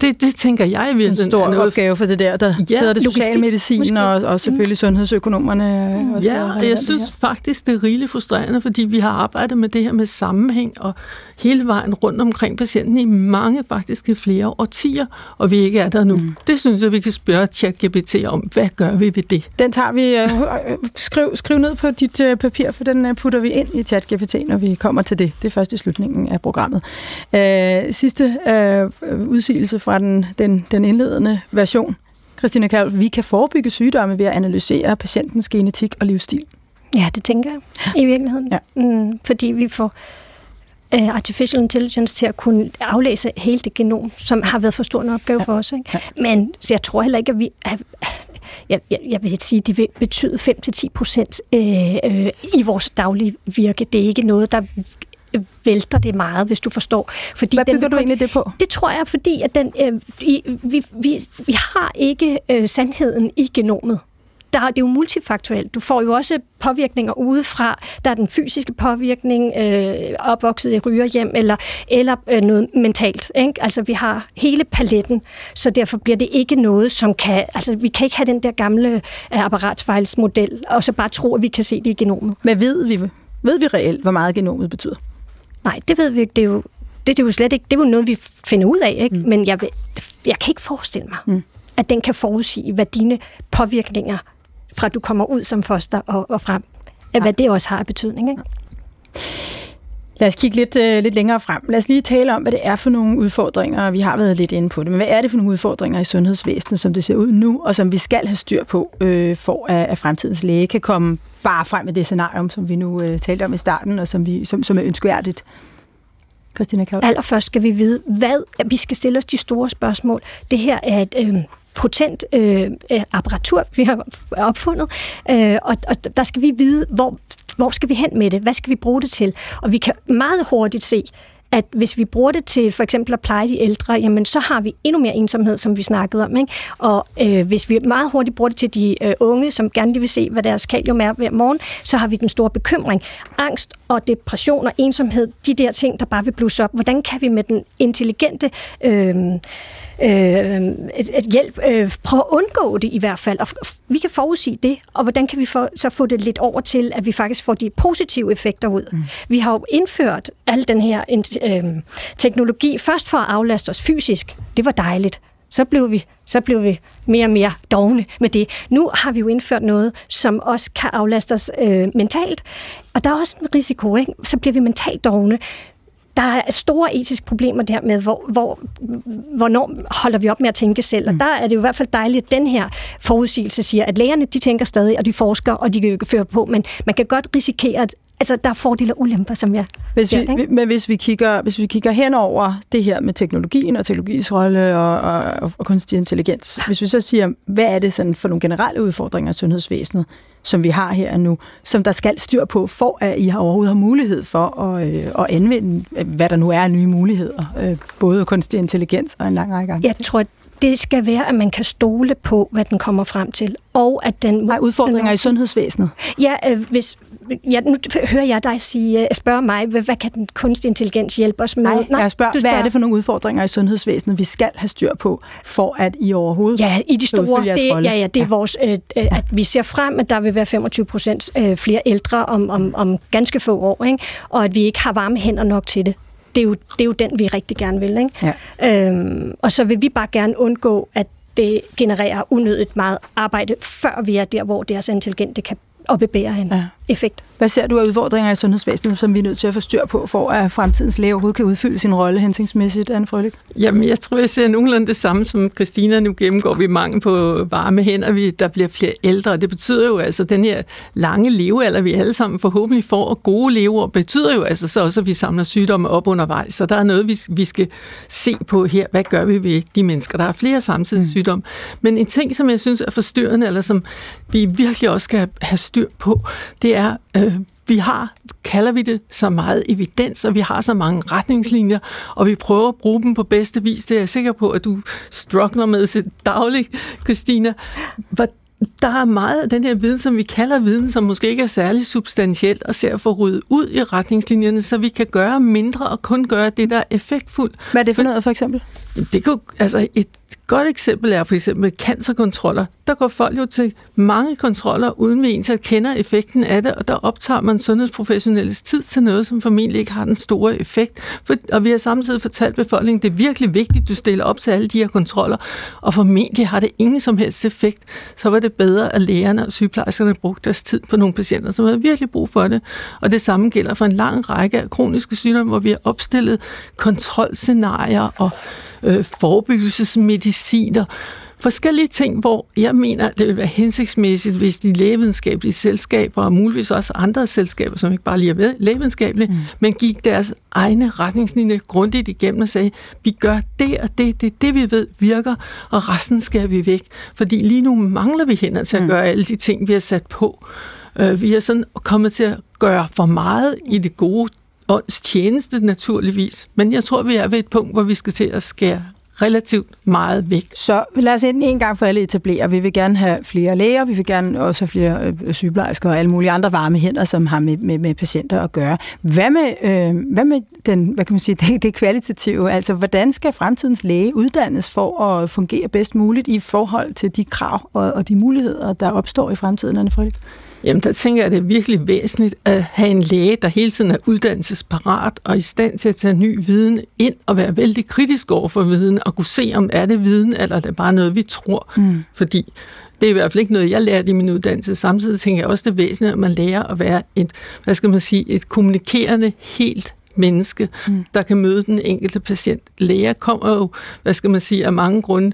det, det tænker jeg virkelig. En stor er noget... opgave for det der, der ja, hedder det socialmedicin og, og selvfølgelig sundhedsøkonomerne. Mm. Også ja, og jeg synes her. faktisk, det er rigeligt frustrerende, fordi vi har arbejdet med det her med sammenhæng og hele vejen rundt omkring patienten i mange, faktisk i flere årtier, og vi ikke er der nu. Mm. Det synes jeg, vi kan spørge ChatGPT om. Hvad gør vi ved det? Den tager vi. Uh, skriv, skriv ned på dit uh, papir, for den putter vi ind i ChatGPT, når vi kommer til det. Det er først i slutningen af programmet. Uh, sidste uh, udsigelse fra den, den, den indledende version. Christina Kjær, vi kan forebygge sygdomme ved at analysere patientens genetik og livsstil. Ja, det tænker jeg i virkeligheden. Ja. Mm, fordi vi får artificial intelligence til at kunne aflæse hele det genom, som har været for stor en opgave ja. for os. Ikke? Ja. Men så jeg tror heller ikke, at vi... Er, jeg, jeg, jeg vil sige, at det vil betyde 5-10 procent øh, øh, i vores daglige virke. Det er ikke noget, der vælter det meget, hvis du forstår. Fordi Hvad bygger den, du egentlig det på? Det tror jeg, fordi at den, øh, vi, vi, vi, vi har ikke øh, sandheden i genomet der, det er jo multifaktuelt. Du får jo også påvirkninger udefra. Der er den fysiske påvirkning, øh, opvokset i rygerhjem, eller, eller øh, noget mentalt. Ikke? Altså, vi har hele paletten, så derfor bliver det ikke noget, som kan... Altså, vi kan ikke have den der gamle øh, apparatsfejlsmodel, og så bare tro, at vi kan se det i genomet. Men ved vi, ved vi reelt, hvor meget genomet betyder? Nej, det ved vi ikke. Det er jo, det, det er jo slet ikke... Det er jo noget, vi finder ud af, ikke? Mm. Men jeg, jeg kan ikke forestille mig, mm. at den kan forudsige, hvad dine påvirkninger fra du kommer ud som foster og, og frem, ja. hvad det også har af betydning. Ikke? Lad os kigge lidt, uh, lidt længere frem. Lad os lige tale om, hvad det er for nogle udfordringer. Vi har været lidt inde på det, men hvad er det for nogle udfordringer i sundhedsvæsenet, som det ser ud nu, og som vi skal have styr på, øh, for at, at fremtidens læge kan komme bare frem med det scenarium, som vi nu øh, talte om i starten, og som, vi, som, som er ønskværdigt? Christina Kaul. Allerførst skal vi vide, hvad vi skal stille os de store spørgsmål. Det her er et øh, potent øh, øh, apparatur, vi har opfundet, øh, og, og der skal vi vide, hvor, hvor skal vi hen med det? Hvad skal vi bruge det til? Og vi kan meget hurtigt se, at hvis vi bruger det til for eksempel at pleje de ældre, jamen så har vi endnu mere ensomhed, som vi snakkede om. Ikke? Og øh, hvis vi meget hurtigt bruger det til de øh, unge, som gerne vil se, hvad deres kalium er hver morgen, så har vi den store bekymring. Angst og depression og ensomhed, de der ting, der bare vil blusse op. Hvordan kan vi med den intelligente øh, øh, et, et hjælp. Øh, prøv at undgå det i hvert fald. Og vi kan forudsige det, og hvordan kan vi få, så få det lidt over til, at vi faktisk får de positive effekter ud. Mm. Vi har jo indført al den her øh, teknologi, først for at aflaste os fysisk. Det var dejligt. Så blev vi så blev vi mere og mere dogne med det. Nu har vi jo indført noget, som også kan aflaste os øh, mentalt. Og der er også en risiko, ikke? Så bliver vi mentalt dogne der er store etiske problemer der med, hvor, hvor, hvornår holder vi op med at tænke selv. Og mm. der er det jo i hvert fald dejligt, at den her forudsigelse siger, at lægerne de tænker stadig, og de forsker, og de kan føre på, men man kan godt risikere, at altså, der er fordele og ulemper, som jeg hvis vi, det, Men hvis vi, kigger, hvis vi kigger hen over det her med teknologien og teknologisk rolle og, og, og kunstig intelligens, hvis vi så siger, hvad er det sådan for nogle generelle udfordringer i sundhedsvæsenet, som vi har her nu, som der skal styr på, for at I har overhovedet har mulighed for at, øh, at anvende, hvad der nu er af nye muligheder, øh, både kunstig intelligens og en lang række andre. Jeg tror, det skal være, at man kan stole på, hvad den kommer frem til, og at den... Nej, udfordringer i sundhedsvæsenet. Ja, øh, hvis, ja, nu hører jeg dig sige, øh, spørge mig, hvad, hvad kan den kunstig intelligens hjælpe os med? Nej, Nej jeg spørger, spørger, hvad er det for nogle udfordringer i sundhedsvæsenet, vi skal have styr på, for at I overhovedet Ja, i de store, det, ja, ja, det er ja. vores, øh, øh, at vi ser frem, at der vil være 25 procent øh, flere ældre om, om, om ganske få år, ikke? og at vi ikke har varme hænder nok til det det er jo, det er jo den, vi rigtig gerne vil. Ikke? Ja. Øhm, og så vil vi bare gerne undgå, at det genererer unødigt meget arbejde, før vi er der, hvor det er så intelligent, det kan opbebære hende. Ja. Effekt. Hvad ser du af udfordringer i sundhedsvæsenet, som vi er nødt til at få styr på, for at fremtidens læge overhovedet kan udfylde sin rolle hensigtsmæssigt, Anne Frølik? Jamen, jeg tror, jeg ser nogenlunde det samme som Christina. Nu gennemgår vi mange på varme hænder, vi, der bliver flere ældre. Det betyder jo altså, at den her lange levealder, vi alle sammen forhåbentlig får, og gode leveår, betyder jo altså så også, at vi samler sygdomme op undervejs. Så der er noget, vi, vi skal se på her. Hvad gør vi ved de mennesker, der har flere samtidige sygdomme? Men en ting, som jeg synes er forstyrrende, eller som vi virkelig også skal have styr på, det er, øh, vi har, kalder vi det, så meget evidens, og vi har så mange retningslinjer, og vi prøver at bruge dem på bedste vis. Det er jeg sikker på, at du struggler med til daglig, Christina. Der er meget af den her viden, som vi kalder viden, som måske ikke er særlig substantielt, og ser få ryddet ud i retningslinjerne, så vi kan gøre mindre og kun gøre det, der er effektfuldt. Hvad er det for noget, for eksempel? Det kunne, altså et godt eksempel er for eksempel cancerkontroller. Der går folk jo til mange kontroller, uden vi egentlig kender effekten af det, og der optager man sundhedsprofessionelles tid til noget, som formentlig ikke har den store effekt. For, og vi har samtidig fortalt befolkningen, det er virkelig vigtigt, du stiller op til alle de her kontroller, og formentlig har det ingen som helst effekt. Så var det bedre, at lægerne og sygeplejerskerne brugte deres tid på nogle patienter, som havde virkelig brug for det. Og det samme gælder for en lang række af kroniske sygdomme, hvor vi har opstillet kontrolscenarier og øh, forebyggelsesmediciner, forskellige ting, hvor jeg mener, det vil være hensigtsmæssigt, hvis de lægevidenskabelige selskaber, og muligvis også andre selskaber, som ikke bare lige er lægevidenskabelige, mm. men gik deres egne retningslinjer grundigt igennem og sagde, vi gør det og det, det er det, vi ved virker, og resten skal vi væk. Fordi lige nu mangler vi hænder til at mm. gøre alle de ting, vi har sat på. Uh, vi er sådan kommet til at gøre for meget i det gode ånds tjeneste naturligvis. Men jeg tror, vi er ved et punkt, hvor vi skal til at skære relativt meget væk. Så lad os inden en gang for alle etablere. Vi vil gerne have flere læger, vi vil gerne også have flere øh, sygeplejersker og alle mulige andre varme hænder, som har med, med, med patienter at gøre. Hvad med, øh, hvad med den, hvad kan man sige, (laughs) det, det kvalitative? Altså, hvordan skal fremtidens læge uddannes for at fungere bedst muligt i forhold til de krav og, og de muligheder, der opstår i fremtiden, Anne Frølik? Jamen, der tænker jeg, at det er virkelig væsentligt at have en læge, der hele tiden er uddannelsesparat og i stand til at tage ny viden ind og være vældig kritisk over for viden og kunne se, om er det viden, eller er det bare noget, vi tror. Mm. Fordi det er i hvert fald ikke noget, jeg lærte i min uddannelse. Samtidig tænker jeg også, det er væsentligt, at man lærer at være et, hvad skal man sige, et kommunikerende, helt menneske, mm. der kan møde den enkelte patient. Læger kommer jo, hvad skal man sige, af mange grunde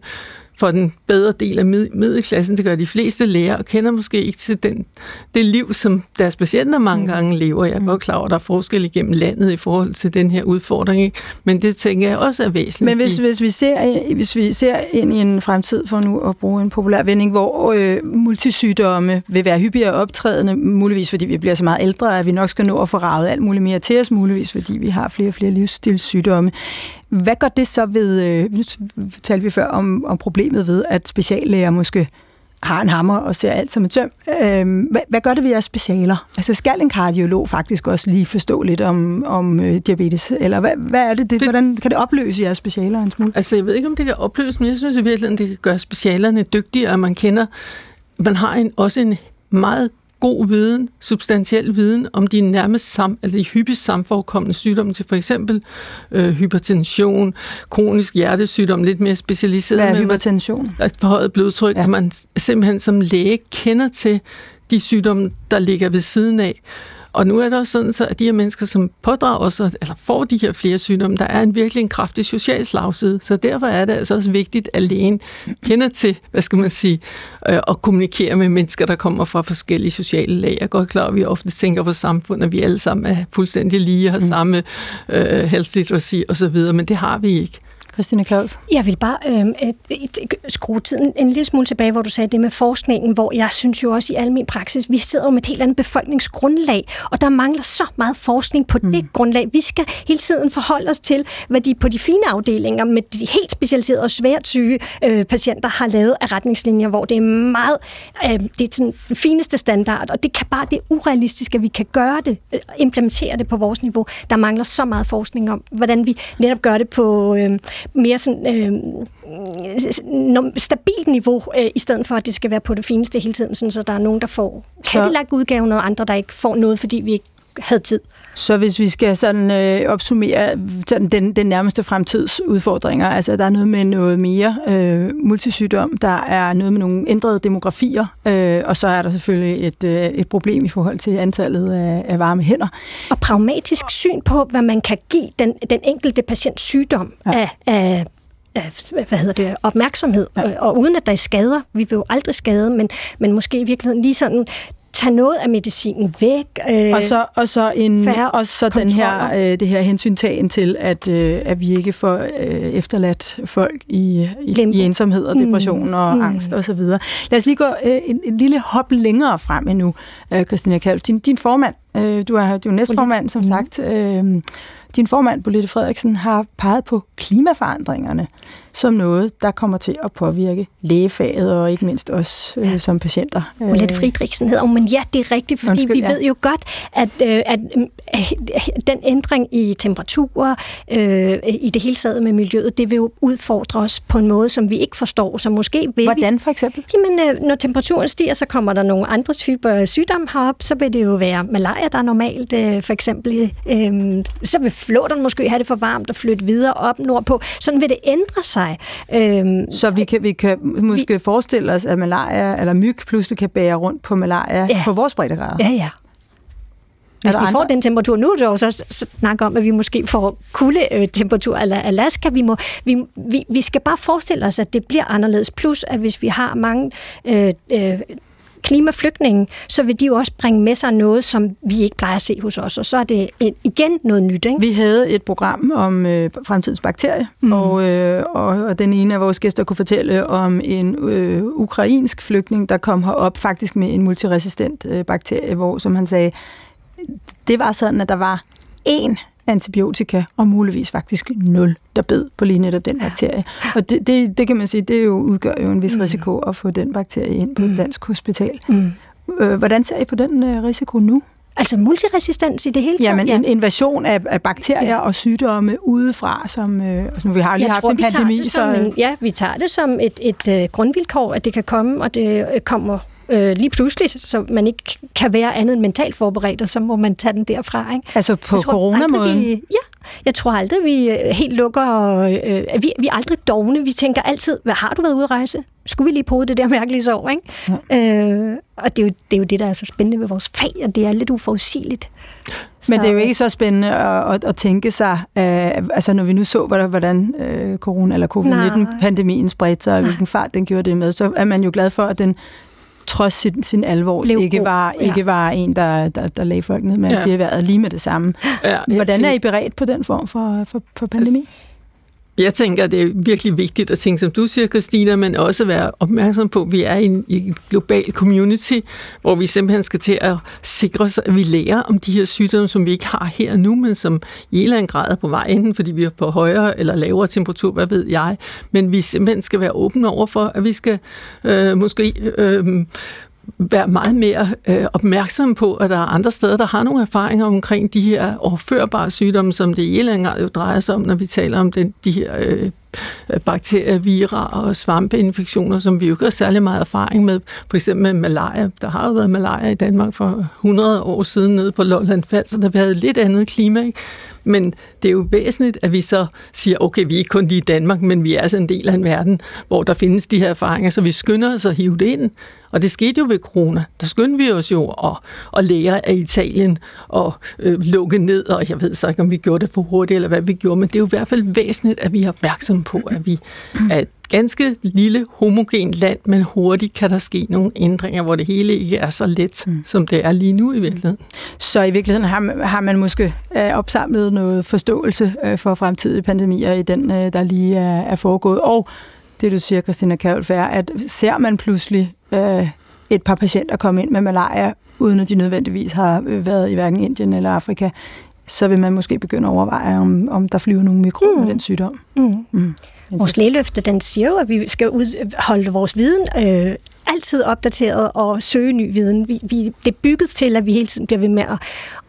for den bedre del af middelklassen. Det gør de fleste læger, og kender måske ikke til den, det liv, som deres patienter mange mm. gange lever. Jeg er godt klar over, at der er forskel igennem landet i forhold til den her udfordring, ikke? men det tænker jeg også er væsentligt. Men hvis, hvis, vi ser, hvis vi ser ind i en fremtid, for nu at bruge en populær vending, hvor øh, multisygdomme vil være hyppigere optrædende, muligvis fordi vi bliver så meget ældre, at vi nok skal nå at få ravet alt muligt mere til os, muligvis fordi vi har flere og flere livsstilssygdomme. Hvad gør det så ved, øh, nu talte vi før om, om problemet ved, at speciallæger måske har en hammer og ser alt som et tøm. Øh, hvad, hvad gør det ved jeres specialer? Altså skal en kardiolog faktisk også lige forstå lidt om, om øh, diabetes? Eller hvad, hvad er det, det, hvordan kan det opløse jeres specialer en smule? Altså jeg ved ikke, om det kan opløse, men jeg synes i virkeligheden, det kan gøre specialerne dygtigere, man kender man har en, også en meget god viden, substantiel viden om de nærmest sam, eller de hyppigst samforekommende sygdomme til for eksempel øh, hypertension, kronisk hjertesygdom, lidt mere specialiseret. Hvad er hypertension? Et forhøjet blodtryk, ja. man simpelthen som læge kender til de sygdomme, der ligger ved siden af. Og nu er det også sådan, så at de her mennesker, som pådrager sig, eller får de her flere sygdomme, der er en virkelig en kraftig social slagside. Så derfor er det altså også vigtigt, at lægen kender til, hvad skal man sige, øh, at kommunikere med mennesker, der kommer fra forskellige sociale lag. Jeg er godt klar, at vi ofte tænker på samfundet, at vi alle sammen er fuldstændig lige og har mm. samme øh, helsetituation osv., men det har vi ikke. Christine Klaus? Jeg vil bare øh, skrue tiden en lille smule tilbage, hvor du sagde det med forskningen, hvor jeg synes jo også i al min praksis, vi sidder jo med et helt andet befolkningsgrundlag, og der mangler så meget forskning på mm. det grundlag. Vi skal hele tiden forholde os til, hvad de på de fine afdelinger med de helt specialiserede og svært syge øh, patienter har lavet af retningslinjer, hvor det er meget, øh, det er sådan den fineste standard, og det kan bare det er urealistisk, at vi kan gøre det, øh, implementere det på vores niveau. Der mangler så meget forskning om, hvordan vi netop gør det på øh, mere sådan, øh, stabilt niveau, øh, i stedet for, at det skal være på det fineste hele tiden, sådan, så der er nogen, der får Cadillac-udgaven, og andre, der ikke får noget, fordi vi ikke havde tid. Så hvis vi skal sådan øh, opsummere sådan den, den nærmeste fremtids udfordringer, altså der er noget med noget mere øh, multisygdom, der er noget med nogle ændrede demografier, øh, og så er der selvfølgelig et, øh, et problem i forhold til antallet af, af varme hænder. Og pragmatisk syn på, hvad man kan give den, den enkelte patient sygdom ja. af, af hvad hedder det, opmærksomhed, ja. og uden at der er skader. Vi vil jo aldrig skade, men, men måske i virkeligheden lige sådan tage noget af medicinen væk. Øh, og så, og så, en, og så den her, øh, det her hensyntagen til, at, øh, at vi ikke får øh, efterladt folk i, i, i ensomhed og depression mm. og mm. angst osv. Lad os lige gå øh, en, en lille hop længere frem endnu, øh, Christina Kalf. Din, din formand, øh, du er, du er næstformand, som mm. sagt, øh, din formand, Bolette Frederiksen, har peget på klimaforandringerne som noget, der kommer til at påvirke lægefaget og ikke mindst os øh, som patienter. Bolette Friedrichsen hedder men ja, det er rigtigt, fordi Undskyld, vi ja. ved jo godt, at, øh, at øh, den ændring i temperaturer, øh, i det hele taget med miljøet, det vil jo udfordre os på en måde, som vi ikke forstår. Så måske vil Hvordan for eksempel? Jamen, øh, når temperaturen stiger, så kommer der nogle andre typer sygdomme herop. Så vil det jo være malaria, der er normalt, øh, for eksempel. Øh, så vil flåten måske have det for varmt og flytte videre op nordpå. Sådan vil det ændre sig. Øhm, så vi kan, vi kan måske vi, forestille os, at malaria eller myg pludselig kan bære rundt på malaria ja. på vores breddegrader? Ja, ja. Hvis vi andre? får den temperatur, nu er det jo så snakke om, at vi måske får kuldetemperatur eller Alaska. Vi, må, vi, vi, vi skal bare forestille os, at det bliver anderledes. Plus, at hvis vi har mange øh, øh, klimaflygtninge, så vil de jo også bringe med sig noget, som vi ikke plejer at se hos os, og så er det igen noget nyt. Ikke? Vi havde et program om øh, fremtidens bakterier, mm. og, øh, og, og den ene af vores gæster kunne fortælle om en øh, ukrainsk flygtning, der kom herop faktisk med en multiresistent øh, bakterie, hvor, som han sagde, det var sådan, at der var én antibiotika, og muligvis faktisk nul, der bed på lige netop den bakterie. Og det, det, det kan man sige, det jo udgør jo en vis mm. risiko at få den bakterie ind på et mm. dansk hospital. Mm. Øh, hvordan ser I på den øh, risiko nu? Altså multiresistens i det hele taget? Jamen ja. en invasion af, af bakterier ja. og sygdomme udefra, som øh, altså, vi har lige Jeg haft tror, en pandemi. Så... En, ja, vi tager det som et, et, et uh, grundvilkår, at det kan komme, og det uh, kommer øh, lige pludselig, så man ikke kan være andet end mentalt forberedt, og så må man tage den derfra. Ikke? Altså på coronamåden? Ja, jeg tror aldrig, vi øh, helt lukker, øh, vi, vi er aldrig dogne. Vi tænker altid, hvad har du været ude at rejse? Skulle vi lige prøve det der mærkelige sår, ikke? Ja. Øh, og det er, jo, det er jo det, der er så spændende ved vores fag, at det er lidt uforudsigeligt. Men så, det er jo ikke så spændende at, at, at tænke sig, øh, altså når vi nu så, hvordan øh, corona eller covid-19-pandemien spredte sig, og hvilken fart den gjorde det med, så er man jo glad for, at den trods sin, sin alvor, Lev ikke var, ja. ikke var en, der, der, der lagde folk ned med ja. vejret lige med det samme. Ja, Hvordan er I beredt på den form for, for, for pandemi? Altså, jeg tænker, det er virkelig vigtigt at tænke, som du siger, Christina, men også være opmærksom på, at vi er i en, i en global community, hvor vi simpelthen skal til at sikre os, at vi lærer om de her sygdomme, som vi ikke har her nu, men som i en eller anden grad er på vej, enten fordi vi er på højere eller lavere temperatur, hvad ved jeg. Men vi simpelthen skal være åbne over for, at vi skal øh, måske øh, være meget mere øh, opmærksom på, at der er andre steder, der har nogle erfaringer omkring de her overførbare sygdomme, som det i en eller anden grad jo drejer sig om, når vi taler om den, de her øh, bakterier, virer og svampeinfektioner, som vi jo ikke har særlig meget erfaring med. For eksempel med malaria. Der har jo været malaria i Danmark for 100 år siden nede på Lolland Falster, der har havde lidt andet klima. Ikke? Men det er jo væsentligt, at vi så siger, okay, vi er ikke kun lige i Danmark, men vi er altså en del af en verden, hvor der findes de her erfaringer, så vi skynder os at hive det ind. Og det skete jo ved corona. Der skyndte vi os jo at, at lære af Italien og øh, lukke ned, og jeg ved så ikke, om vi gjorde det for hurtigt, eller hvad vi gjorde, men det er jo i hvert fald væsentligt, at vi er opmærksomme på, at vi er et ganske lille, homogen land, men hurtigt kan der ske nogle ændringer, hvor det hele ikke er så let, mm. som det er lige nu i virkeligheden. Så i virkeligheden har, har man måske øh, opsamlet noget forståelse øh, for fremtidige pandemier i den, øh, der lige er, er foregået, og det du siger, Christina Kavlf, er, at ser man pludselig øh, et par patienter komme ind med malaria, uden at de nødvendigvis har øh, været i hverken Indien eller Afrika, så vil man måske begynde at overveje, om, om der flyver nogle mikrober mm. med den sygdom. Mm. Mm. Vores lægeløfte, den siger jo, at vi skal holde vores viden øh, altid opdateret og søge ny viden. Vi, vi, det er bygget til, at vi hele tiden bliver ved med at,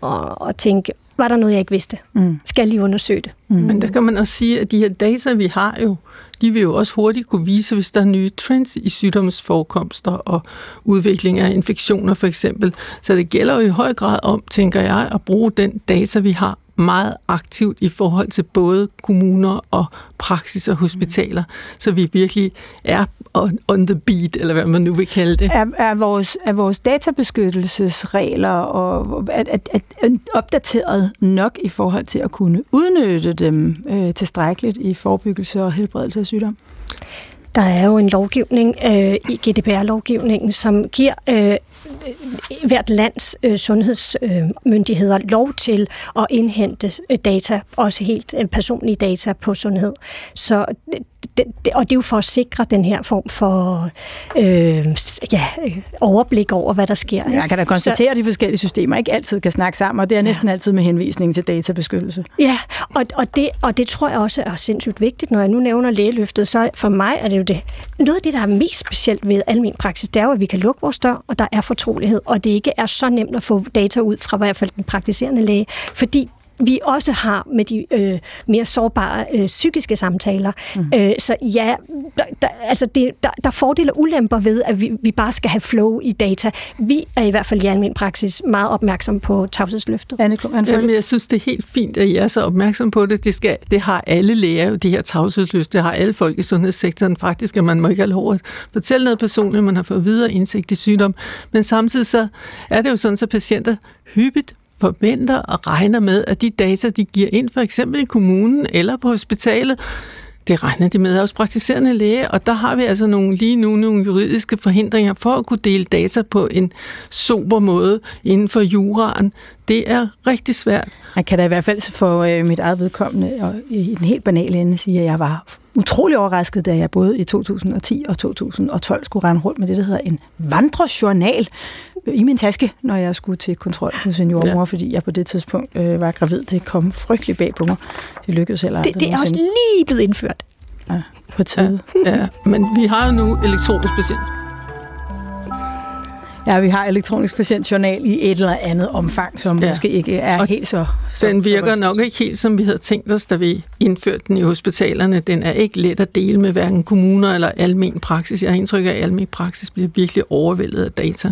at, at tænke, var der noget, jeg ikke vidste? Mm. Skal jeg lige undersøge det? Mm. Men der kan man også sige, at de her data, vi har jo, de vil jo også hurtigt kunne vise, hvis der er nye trends i sygdomsforekomster og udvikling af infektioner for eksempel. Så det gælder jo i høj grad om, tænker jeg, at bruge den data, vi har meget aktivt i forhold til både kommuner og praksis og hospitaler, så vi virkelig er on, on the beat, eller hvad man nu vil kalde det. Er, er, vores, er vores databeskyttelsesregler og, er, er, er opdateret nok i forhold til at kunne udnytte dem øh, tilstrækkeligt i forebyggelse og helbredelse af sygdom? Der er jo en lovgivning øh, i GDPR-lovgivningen, som giver øh, Øh, hvert lands øh, sundhedsmyndigheder lov til at indhente øh, data, også helt øh, personlige data på sundhed. Så det, det, og det er jo for at sikre den her form for øh, ja, overblik over, hvad der sker. Jeg kan da konstatere, så, at de forskellige systemer ikke altid kan snakke sammen, og det er næsten ja. altid med henvisning til databeskyttelse. Ja, og, og, det, og det tror jeg også er sindssygt vigtigt, når jeg nu nævner lægeløftet, så for mig er det jo det. Noget af det, der er mest specielt ved almen praksis, det er jo, at vi kan lukke vores dør, og der er fortrolighed, og det ikke er så nemt at få data ud fra i hvert fald den praktiserende læge, fordi vi også har med de øh, mere sårbare øh, psykiske samtaler. Mm. Øh, så ja, der, der, altså det, der, der er fordele og ulemper ved, at vi, vi bare skal have flow i data. Vi er i hvert fald i almindelig praksis meget opmærksom på tavshedsløftet. Anne, Jamen, jeg synes, det er helt fint, at I er så opmærksom på det. Det, skal, det har alle læger jo, det her tavshedsløst. Det har alle folk i sundhedssektoren faktisk, at man må ikke have lov at fortælle noget personligt, man har fået videre indsigt i sygdom. Men samtidig så er det jo sådan, at patienter hyppigt forventer og regner med, at de data, de giver ind, for eksempel i kommunen eller på hospitalet, det regner de med hos praktiserende læge, og der har vi altså nogle, lige nu nogle juridiske forhindringer for at kunne dele data på en sober måde inden for juraen. Det er rigtig svært. Jeg kan da i hvert fald for øh, mit eget vedkommende, og i den helt banale ende, sige, at jeg var utrolig overrasket, da jeg både i 2010 og 2012 skulle rende rundt med det, der hedder en vandrejournal i min taske, når jeg skulle til kontrol hos en jordmor, ja. fordi jeg på det tidspunkt øh, var gravid. Det kom frygtelig bag på mig. Det lykkedes heller aldrig. Det, det er også lige blevet indført. Ja, på tide. Ja, ja, men vi har jo nu elektronisk patient. Ja, vi har elektronisk patientjournal i et eller andet omfang, som ja. måske ikke er og helt så... så den virker så nok ikke helt, som vi havde tænkt os, da vi indførte den i hospitalerne. Den er ikke let at dele med hverken kommuner eller almen praksis. Jeg har indtryk af, at almen praksis bliver virkelig overvældet af data.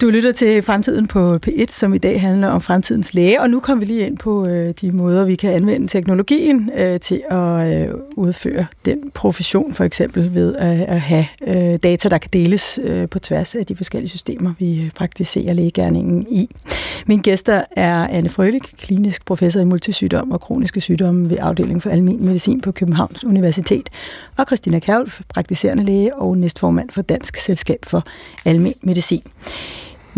Du lytter til Fremtiden på P1, som i dag handler om fremtidens læge, og nu kommer vi lige ind på øh, de måder, vi kan anvende teknologien øh, til at øh, udføre den profession, for eksempel ved at, at have øh, data, der kan deles øh, på tværs af de forskellige systemer, vi øh, praktiserer lægegærningen i. Mine gæster er Anne Frølik, klinisk professor i multisygdom og kroniske sygdomme ved afdelingen for almen medicin på Københavns Universitet, og Christina Kærulf, praktiserende læge og næstformand for Dansk Selskab for Almen Medicin.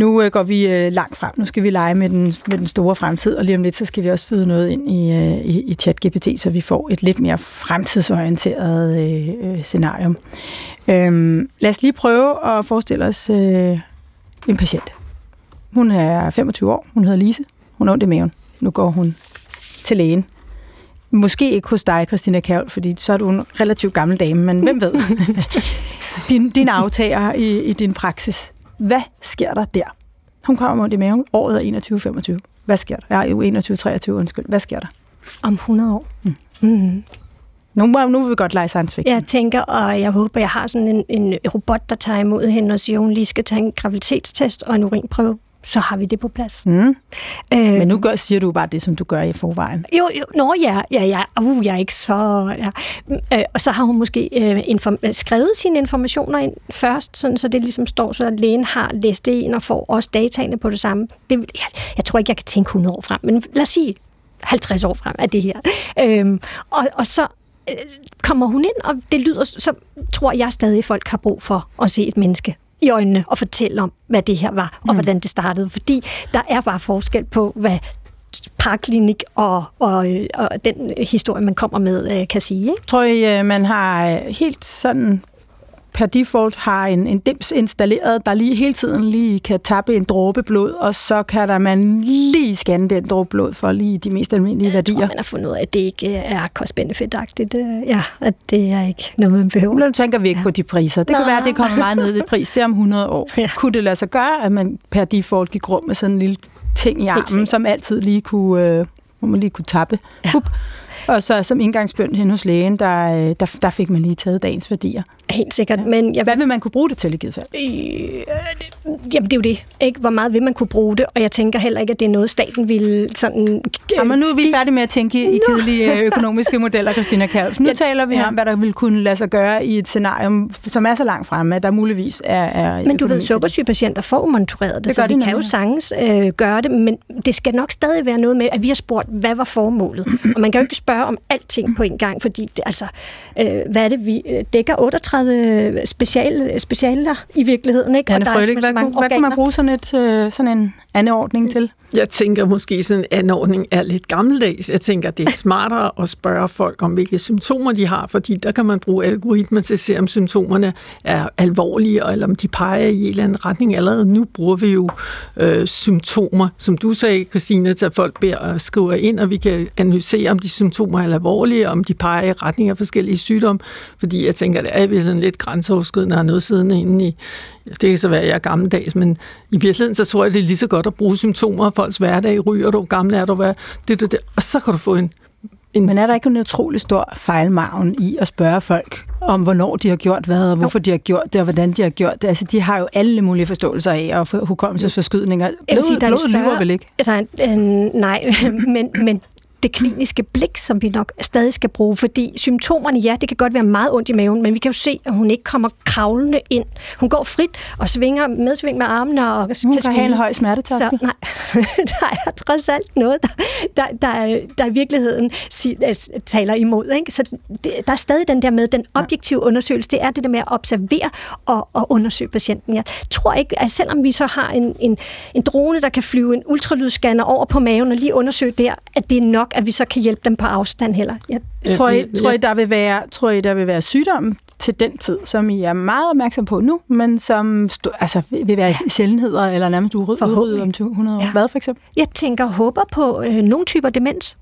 Nu øh, går vi øh, langt frem. Nu skal vi lege med den, med den store fremtid, og lige om lidt, så skal vi også føde noget ind i, øh, i, i ChatGPT, så vi får et lidt mere fremtidsorienteret øh, øh, scenarium. Øhm, lad os lige prøve at forestille os øh, en patient. Hun er 25 år, hun hedder Lise, hun har ondt i maven. Nu går hun til lægen. Måske ikke hos dig, Christina Kjærl, fordi så er du en relativt gammel dame, men hvem ved? (laughs) din, din aftager i, i din praksis hvad sker der der? Hun kommer ondt i maven. Året er 2125. Hvad sker der? Er jo 2123, undskyld. Hvad sker der? Om 100 år. Mm. Mm. Nu, nu vil vi godt lege science fiction. Jeg tænker, og jeg håber, jeg har sådan en, en robot, der tager imod hende og siger, at hun lige skal tage en graviditetstest og en urinprøve så har vi det på plads. Mm. Øh, Men nu gør, siger du bare det, som du gør i forvejen. Jo, jo nå ja, ja, ja. Uh, jeg er ikke så... Ja. Øh, og så har hun måske øh, inform- skrevet sine informationer ind først, sådan, så det ligesom står, så at lægen har læst det ind og får også dataene på det samme. Det, jeg, jeg tror ikke, jeg kan tænke 100 år frem, men lad os sige 50 år frem af det her. Øhm, og, og så øh, kommer hun ind, og det lyder, så tror jeg stadig, folk har brug for at se et menneske i øjnene og fortælle om, hvad det her var, og mm. hvordan det startede. Fordi der er bare forskel på, hvad parklinik og, og, og den historie, man kommer med, øh, kan sige. Ikke? Tror I, øh, man har helt sådan per default har en, en dims installeret, der lige hele tiden lige kan tappe en dråbe blod, og så kan der man lige scanne den dråbe blod for lige de mest almindelige jeg værdier. Jeg tror, man har fundet ud af, at det ikke er cost-benefit-agtigt. Ja, at det er ikke noget, man behøver. Nu tænker vi ikke ja. på de priser. Det Nå. kan være, at det kommer meget ned i pris. Det er om 100 år. Ja. Kunne det lade sig gøre, at man per default gik rum med sådan en lille ting i armen, som altid lige kunne, øh, hvor man lige kunne tappe? Ja. Og så som indgangsbønd hen hos lægen, der, øh, der, der fik man lige taget dagens værdier. Helt sikkert. Men jeg, Hvad vil man kunne bruge det til i givet fald? Øh, jamen, det er jo det. Ikke? Hvor meget vil man kunne bruge det? Og jeg tænker heller ikke, at det er noget, staten vil sådan... Jamen, nu er vi færdige med at tænke i kedelige øh, økonomiske modeller, Christina Kalf. Nu ja, taler vi ja. om, hvad der vil kunne lade sig gøre i et scenarie, som er så langt fremme, at der muligvis er... er men du ved, sukkersygepatienter får monitoreret det, det så vi de kan jo sagtens øh, gøre det, men det skal nok stadig være noget med, at vi har spurgt, hvad var formålet? Og man kan jo ikke spørge om alting på en gang, fordi det, altså, øh, hvad er det, vi øh, dækker 38 special, specialer i virkeligheden, ikke? Anne Frølik, hvad, hvad, hvad kan man bruge sådan, et, øh, sådan en anordning til? Jeg tænker måske sådan en anordning er lidt gammeldags. Jeg tænker, det er smartere at spørge folk om, hvilke symptomer de har, fordi der kan man bruge algoritmer til at se, om symptomerne er alvorlige, eller om de peger i en eller anden retning. Allerede nu bruger vi jo øh, symptomer, som du sagde, Christina, til at folk beder og skriver ind, og vi kan analysere, om de symptomer er alvorlige, om de peger i retning af forskellige sygdomme, fordi jeg tænker, det er virkelig lidt grænseoverskridende at have noget siddende inde i, det kan så være, at jeg er gammeldags, men i virkeligheden, så tror jeg, det er lige så godt at bruge symptomer af folks hverdag. Ryger du, gammel er du, hvad? Det, det, det. Og så kan du få en, en... Men er der ikke en utrolig stor fejlmagen i at spørge folk om, hvornår de har gjort hvad, og hvorfor jo. de har gjort det, og hvordan de har gjort det? Altså, de har jo alle mulige forståelser af, og hukommelsesforskydninger. Blod, blod lyver vel ikke? Altså, øh, nej, (laughs) men, men det kliniske blik, som vi nok stadig skal bruge, fordi symptomerne, ja, det kan godt være meget ondt i maven, men vi kan jo se, at hun ikke kommer kravlende ind. Hun går frit og svinger medsving med armene. Og hun kan, kan have en høj smertetærskel. Så, nej, (laughs) der er trods alt noget, der, der, der, der i virkeligheden taler imod. Ikke? Så det, der er stadig den der med, den objektive undersøgelse, det er det der med at observere og, og undersøge patienten. Jeg tror ikke, at selvom vi så har en, en, en drone, der kan flyve en ultralydsscanner over på maven og lige undersøge der, at det er nok nok, at vi så kan hjælpe dem på afstand heller. Jeg, tror, I, tror, I, der vil være, tror I, der vil være sygdom til den tid, som I er meget opmærksom på nu, men som stå, altså, vil være ja. sjældenheder eller nærmest udryddet om 200 år? Ja. Hvad for eksempel? Jeg tænker håber på øh, nogle typer demens,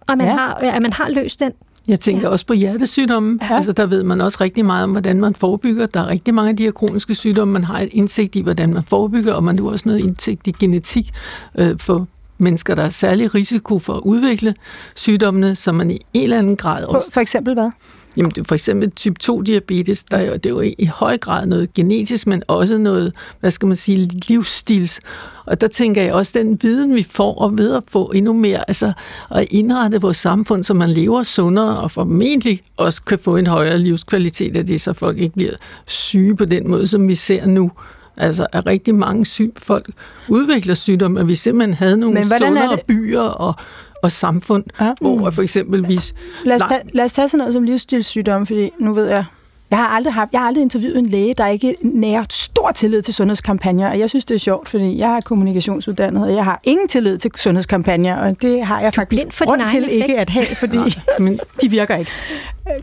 og man ja. har, øh, at man har løst den. Jeg tænker ja. også på hjertesygdomme. Ja. Altså, der ved man også rigtig meget om, hvordan man forebygger. Der er rigtig mange af de her kroniske sygdomme, man har et indsigt i, hvordan man forebygger, og man har også noget indsigt i genetik øh, for mennesker, der er særlig risiko for at udvikle sygdommene, som man i en eller anden grad også... For, for eksempel hvad? Jamen, det er for eksempel type 2-diabetes, der er jo, det er jo i høj grad noget genetisk, men også noget, hvad skal man sige, livsstils. Og der tænker jeg også, den viden, vi får, og ved at få endnu mere, altså at indrette vores samfund, så man lever sundere, og formentlig også kan få en højere livskvalitet af det, så folk ikke bliver syge på den måde, som vi ser nu. Altså, at rigtig mange syg folk udvikler sygdom, at vi simpelthen havde nogle sundere byer og, og samfund, ja. hvor for eksempelvis... Lad os, tage, lad os tage sådan noget som livsstilssygdom, fordi nu ved jeg, jeg har aldrig haft, jeg har aldrig interviewet en læge, der ikke nærer stor tillid til sundhedskampagner, og jeg synes, det er sjovt, fordi jeg er kommunikationsuddannet, og jeg har ingen tillid til sundhedskampagner, og det har jeg faktisk for grund til effekt. ikke at have, fordi (laughs) men de virker ikke.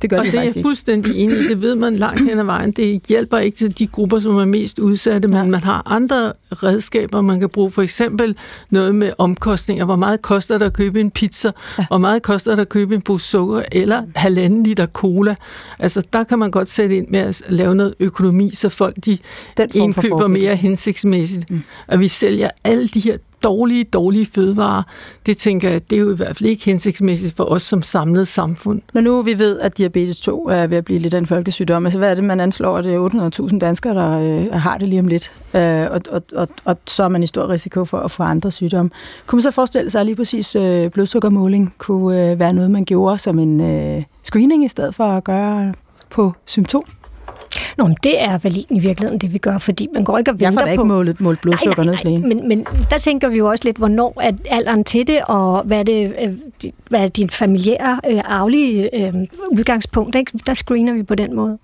Det gør og de det er jeg fuldstændig enig i. Det ved man langt hen ad vejen. Det hjælper ikke til de grupper, som er mest udsatte, men ja. man har andre redskaber, man kan bruge. For eksempel noget med omkostninger. Hvor meget koster det at købe en pizza? Ja. Hvor meget koster det at købe en pose sukker? Eller halvanden liter cola? Altså, der kan man godt sætte ind med at lave noget økonomi, så folk de indkøber mere hensigtsmæssigt. Mm. At vi sælger alle de her dårlige, dårlige fødevarer, det tænker jeg, det er jo i hvert fald ikke hensigtsmæssigt for os som samlet samfund. Når nu vi ved, at diabetes 2 er ved at blive lidt af en folkesygdom, altså hvad er det, man anslår, at det er 800.000 danskere, der øh, har det lige om lidt, øh, og, og, og, og så er man i stor risiko for at få andre sygdomme. Kunne man så forestille sig, at lige præcis øh, blodsukkermåling kunne øh, være noget, man gjorde som en øh, screening, i stedet for at gøre på symptom? Nå, men det er vel i virkeligheden det, vi gør, fordi man går ikke og venter på... Jeg får ikke målt, målt blodsukker nej, nej, nej, men, men der tænker vi jo også lidt, hvornår er alderen til det, og hvad er, det, øh, hvad er din familiære, øh, arvelige øh, udgangspunkt. Ikke? Der screener vi på den måde.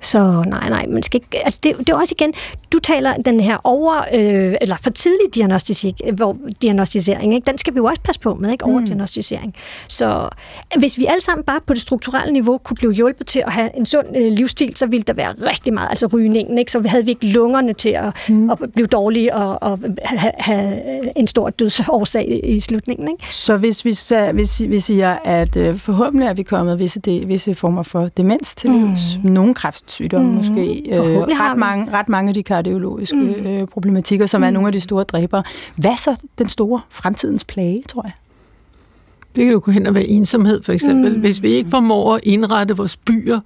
Så nej, nej, man skal ikke... Altså det, det er også igen, du taler den her over... Øh, eller for tidlig diagnostik, hvor, diagnostisering, ikke? den skal vi jo også passe på med, ikke? Overdiagnostisering. Mm. Så hvis vi alle sammen bare på det strukturelle niveau kunne blive hjulpet til at have en sund øh, livsstil, så ville der være rigtig meget, altså rygningen, ikke? Så vi havde vi ikke lungerne til at, mm. at blive dårlige og, og have, have en stor dødsårsag i, i slutningen, ikke? Så hvis vi, hvis, vi siger, at øh, forhåbentlig er vi kommet visse, de, visse former for demens til livs, mm. nogle kræft kræftsygdomme mm. måske. Øh, ret, mange, ret mange af de kardiologiske mm. øh, problematikker, som mm. er nogle af de store dræbere. Hvad så den store fremtidens plage, tror jeg? Det kan jo gå hen og være ensomhed, for eksempel. Mm. Hvis vi ikke formår at indrette vores byer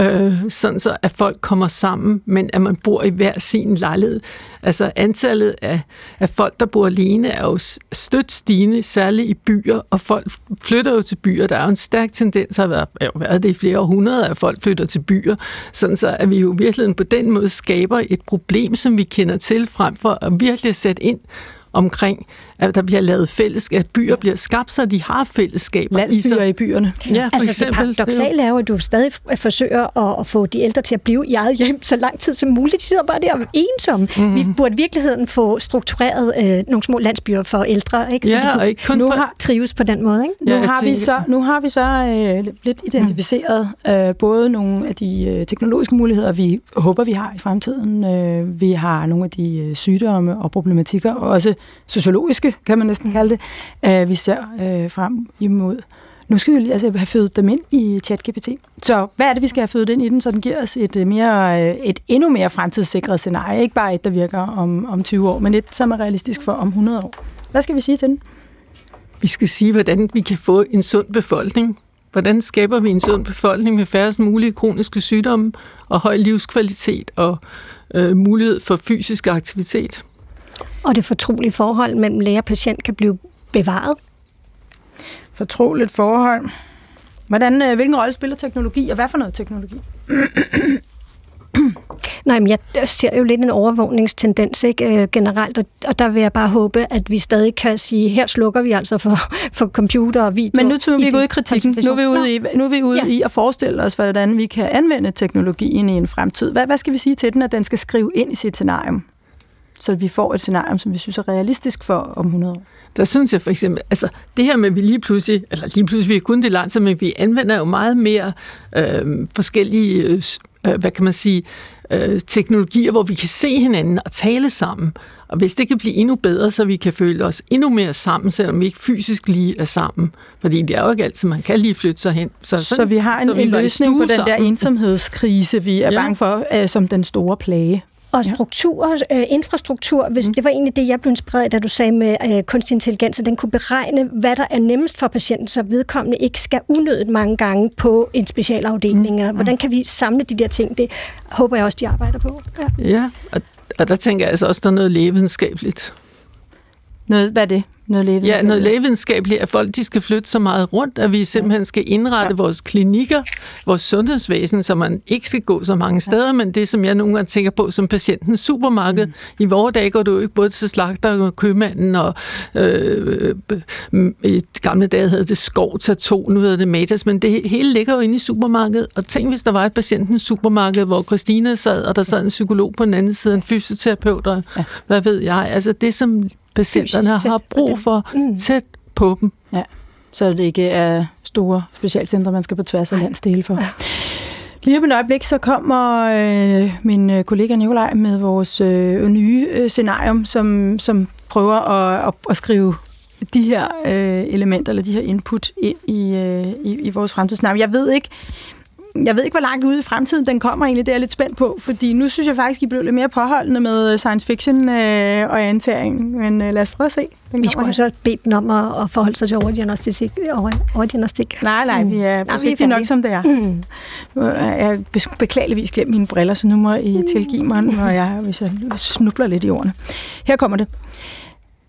øh, sådan så at folk kommer sammen, men at man bor i hver sin lejlighed. Altså antallet af, af folk, der bor alene, er jo stødt stigende, særligt i byer, og folk flytter jo til byer. Der er jo en stærk tendens, har været, har været det i flere århundreder, at folk flytter til byer, sådan så at vi jo virkelig på den måde skaber et problem, som vi kender til, frem for at virkelig sætte ind omkring, at der bliver lavet fællesskab, at byer bliver skabt, så de har fællesskaber. Landsbyer i, i byerne. Ja, for altså, eksempel. Det paradoxale er jo, at du stadig forsøger at, at få de ældre til at blive i eget hjem så lang tid som muligt. De sidder bare der og er ensomme. Mm. Vi burde i virkeligheden få struktureret øh, nogle små landsbyer for ældre, ikke? så ja, de kunne, og ikke kun nu har, trives på den måde. Ikke? Nu, ja, har vi så, nu har vi så øh, lidt identificeret øh, både nogle af de øh, teknologiske muligheder, vi håber, vi har i fremtiden. Øh, vi har nogle af de øh, sygdomme og problematikker, og også sociologiske, kan man næsten kalde det, øh, vi ser øh, frem imod. Nu skal vi lige altså, have født dem ind i ChatGPT. Så hvad er det, vi skal have født ind i den, så den giver os et, øh, mere, øh, et endnu mere fremtidssikret scenarie? Ikke bare et, der virker om, om 20 år, men et, som er realistisk for om 100 år. Hvad skal vi sige til den? Vi skal sige, hvordan vi kan få en sund befolkning. Hvordan skaber vi en sund befolkning med færrest mulige kroniske sygdomme og høj livskvalitet og øh, mulighed for fysisk aktivitet? Og det fortrolige forhold mellem læge og patient kan blive bevaret. Fortroligt forhold. Hvordan, øh, hvilken rolle spiller teknologi, og hvad for noget teknologi? Nej, men jeg ser jo lidt en overvågningstendens ikke, øh, generelt, og, og der vil jeg bare håbe, at vi stadig kan sige, her slukker vi altså for, (laughs) for computer og video. Men nu tror vi ikke ud i kritikken. Nu er vi ude, i, nu er vi ude ja. i at forestille os, hvordan vi kan anvende teknologien i en fremtid. Hvad, hvad skal vi sige til den, at den skal skrive ind i sit scenarium? Så vi får et scenarie, som vi synes er realistisk for om 100 år. Der synes jeg for eksempel, altså det her med, at vi lige pludselig, eller lige pludselig, vi er kun det langt, men vi anvender jo meget mere øh, forskellige, øh, hvad kan man sige, øh, teknologier, hvor vi kan se hinanden og tale sammen. Og hvis det kan blive endnu bedre, så vi kan føle os endnu mere sammen, selvom vi ikke fysisk lige er sammen. Fordi det er jo ikke altid, man kan lige flytte sig hen. Så, så vi har en, en løsning på den der ensomhedskrise, vi er ja. bange for, øh, som den store plage. Og struktur, øh, infrastruktur, hvis mm. det var egentlig det, jeg blev inspireret af, da du sagde med øh, kunstig intelligens, at den kunne beregne, hvad der er nemmest for patienten, så vedkommende ikke skal unødigt mange gange på en specialafdeling. Mm. Hvordan kan vi samle de der ting? Det håber jeg også, de arbejder på. Ja, ja og, og der tænker jeg altså også, der er noget lægevidenskabeligt. Noget, hvad er det? Noget lægevidenskabeligt? Ja, noget lægevidenskabeligt, at folk de skal flytte så meget rundt, at vi simpelthen skal indrette ja. vores klinikker, vores sundhedsvæsen, så man ikke skal gå så mange steder, ja. men det, som jeg nogle gange tænker på som patientens supermarked. Mm. I vores dage går du jo ikke både til slagter og købmanden, og øh, i gamle dage havde det skov, to, nu hedder det Matas, men det hele ligger jo inde i supermarkedet. Og tænk, hvis der var et patientens supermarked, hvor Christina sad, og der sad en psykolog på den anden side, en fysioterapeut, og ja. hvad ved jeg. Altså det, som patienterne har brug for mm. tæt på dem. Ja, så det ikke er store specialcentre, man skal på tværs af landsdele for. Ja. Lige om et øjeblik, så kommer øh, min øh, kollega Nikolaj med vores øh, nye øh, scenarium, som, som prøver at, at, at skrive de her øh, elementer, eller de her input ind i, øh, i, i vores fremtidsscenario. Jeg ved ikke, jeg ved ikke, hvor langt ude i fremtiden den kommer egentlig. Det er jeg lidt spændt på, fordi nu synes jeg faktisk, I blev lidt mere påholdende med science fiction øh. Men øh, lad os prøve at se. Den vi skulle også bede dem om at, at forholde sig til overdiagnostik. Over, overdiagnostik. Nej, nej, vi er mm. forsigtige nok, som det er. (clears throat) Mm. Jeg beklageligvis glemt mine briller, så nu må I tilgive mig, når jeg, hvis jeg snubler lidt i ordene. Her kommer det.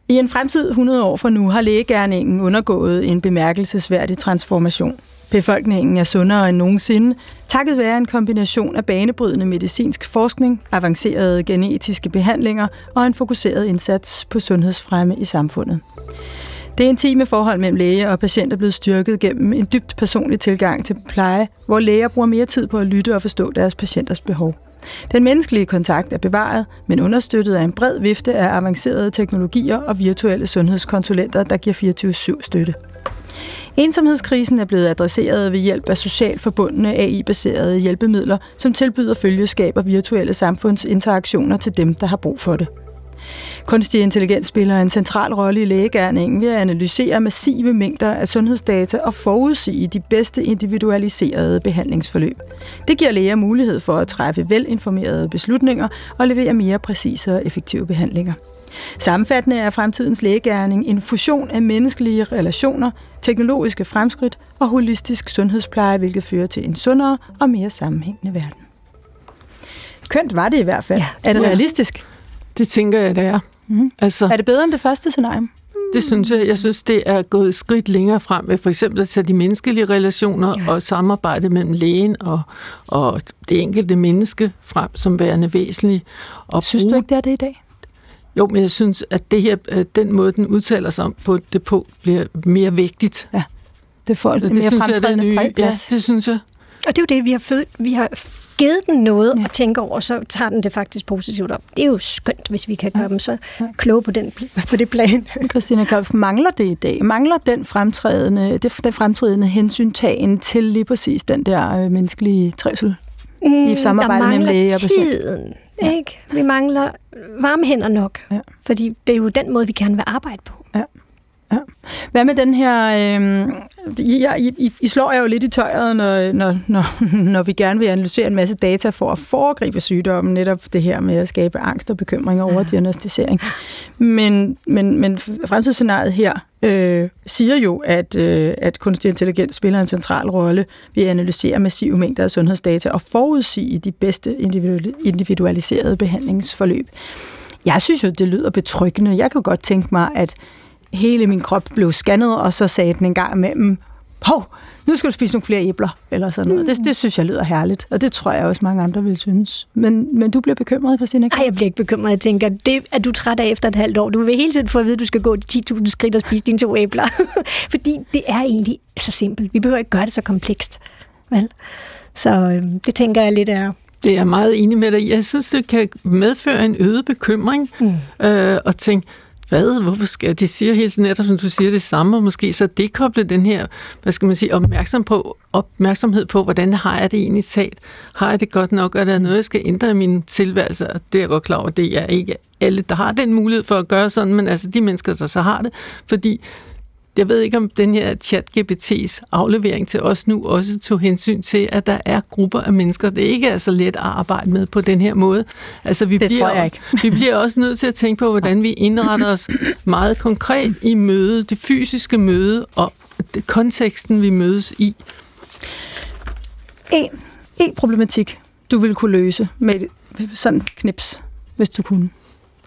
I en fremtid 100 år fra nu har lægegærningen undergået en bemærkelsesværdig transformation. Befolkningen er sundere end nogensinde, takket være en kombination af banebrydende medicinsk forskning, avancerede genetiske behandlinger og en fokuseret indsats på sundhedsfremme i samfundet. Det intime forhold mellem læge og patient er blevet styrket gennem en dybt personlig tilgang til pleje, hvor læger bruger mere tid på at lytte og forstå deres patienters behov. Den menneskelige kontakt er bevaret, men understøttet af en bred vifte af avancerede teknologier og virtuelle sundhedskonsulenter, der giver 24-7 støtte. Ensomhedskrisen er blevet adresseret ved hjælp af socialt forbundne AI-baserede hjælpemidler, som tilbyder følgeskab og virtuelle samfundsinteraktioner til dem, der har brug for det. Kunstig intelligens spiller en central rolle i lægegærningen ved at analysere massive mængder af sundhedsdata og forudsige de bedste individualiserede behandlingsforløb. Det giver læger mulighed for at træffe velinformerede beslutninger og levere mere præcise og effektive behandlinger. Sammenfattende er fremtidens lægegærning en fusion af menneskelige relationer, teknologiske fremskridt og holistisk sundhedspleje, hvilket fører til en sundere og mere sammenhængende verden. Kønt var det i hvert fald. Ja. Er det realistisk? Det tænker jeg, det er. Mm. Altså, er det bedre end det første scenarie? Det synes jeg. Jeg synes, det er gået skridt længere frem med for eksempel at tage de menneskelige relationer ja. og samarbejde mellem lægen og, og det enkelte menneske frem som værende væsentligt. Og synes bruge... du ikke, det er det i dag? Jo, men jeg synes, at det her, den måde, den udtaler sig om på det på, bliver mere vigtigt. Ja, det får det, det mere fremtrædende jeg, det Ja, det synes jeg. Og det er jo det, vi har, født, vi har givet den noget ja. at tænke over, så tager den det faktisk positivt op. Det er jo skønt, hvis vi kan gøre ja. dem så kloge på, den, på det plan. (laughs) Christina Kolf, mangler det i dag? Mangler den fremtrædende, det, den fremtrædende hensyntagen til lige præcis den der øh, menneskelige trivsel mm, i samarbejde mellem læge og patient? Ja. ikke? Vi mangler varme hænder nok, ja. fordi det er jo den måde, vi gerne vil arbejde på. Ja. Ja. Hvad med den her... Øh, I, I, I slår jo lidt i tøjet, når, når, når, (laughs) når vi gerne vil analysere en masse data for at foregribe sygdommen. Netop det her med at skabe angst og bekymring over ja. diagnostisering. Men, men, men fremtidsscenariet her øh, siger jo, at, øh, at kunstig intelligens spiller en central rolle ved at analysere massive mængder af sundhedsdata og forudsige de bedste individualiserede behandlingsforløb. Jeg synes jo, det lyder betryggende. Jeg kan godt tænke mig, at hele min krop blev scannet, og så sagde den en gang imellem, hov, nu skal du spise nogle flere æbler, eller sådan noget. Mm. Det, det synes jeg lyder herligt, og det tror jeg også mange andre vil synes. Men, men du bliver bekymret, Christina? Nej, jeg bliver ikke bekymret. Jeg tænker, det er du træt af efter et halvt år. Du vil hele tiden få at vide, at du skal gå de 10.000 skridt og spise dine to æbler. (laughs) Fordi det er egentlig så simpelt. Vi behøver ikke gøre det så komplekst. Vel? Så øh, det tænker jeg lidt er det er jeg meget enig med dig Jeg synes, det kan medføre en øget bekymring mm. øh, og tænke, hvad, hvorfor skal det siger helt netop, som du siger, det samme, og måske så dekoble den her, hvad skal man sige, opmærksom på, opmærksomhed på, hvordan har jeg det egentlig talt? Har jeg det godt nok? Er der noget, jeg skal ændre i min tilværelse? Og det er jeg godt klar over, det er ikke alle, der har den mulighed for at gøre sådan, men altså de mennesker, der så har det, fordi jeg ved ikke, om den her chat-GPT's aflevering til os nu også tog hensyn til, at der er grupper af mennesker, det ikke er så let at arbejde med på den her måde. Altså, vi det bliver, tror jeg ikke. vi bliver også nødt til at tænke på, hvordan vi indretter os meget konkret i mødet, det fysiske møde og konteksten, vi mødes i. En, en problematik, du vil kunne løse med sådan knips, hvis du kunne.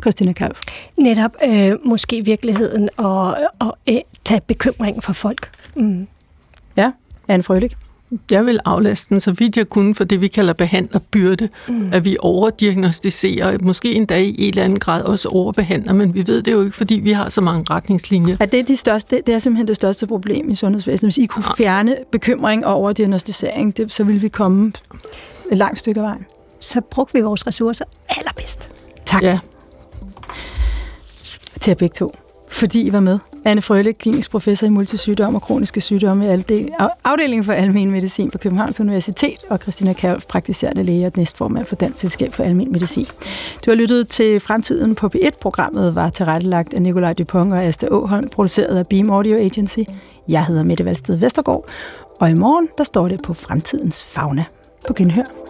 Christina Kalf? Netop øh, måske virkeligheden og, og øh, tage bekymring for folk. Mm. Ja, Anne Frølik? Jeg vil aflaste den så vidt jeg kunne for det, vi kalder behandlerbyrde. Mm. At vi overdiagnostiserer, måske endda i en eller anden grad også overbehandler, men vi ved det jo ikke, fordi vi har så mange retningslinjer. Er det, de største, det er simpelthen det største problem i sundhedsvæsenet. Hvis I kunne fjerne bekymring og overdiagnostisering, det, så ville vi komme et langt stykke af vejen. Så brugte vi vores ressourcer allerbedst. Tak. Ja til jer begge to, fordi I var med. Anne Frøle, klinisk professor i multisygdom og kroniske sygdomme i afdelingen for almen medicin på Københavns Universitet, og Christina Kærlf, praktiserende læge og næstformand for Dansk Selskab for Almen Medicin. Du har lyttet til Fremtiden på P1. Programmet var tilrettelagt af Nikolaj Dupont og Asta Åholm, produceret af Beam Audio Agency. Jeg hedder Mette Valsted Vestergaard, og i morgen der står det på Fremtidens Fauna. På genhør.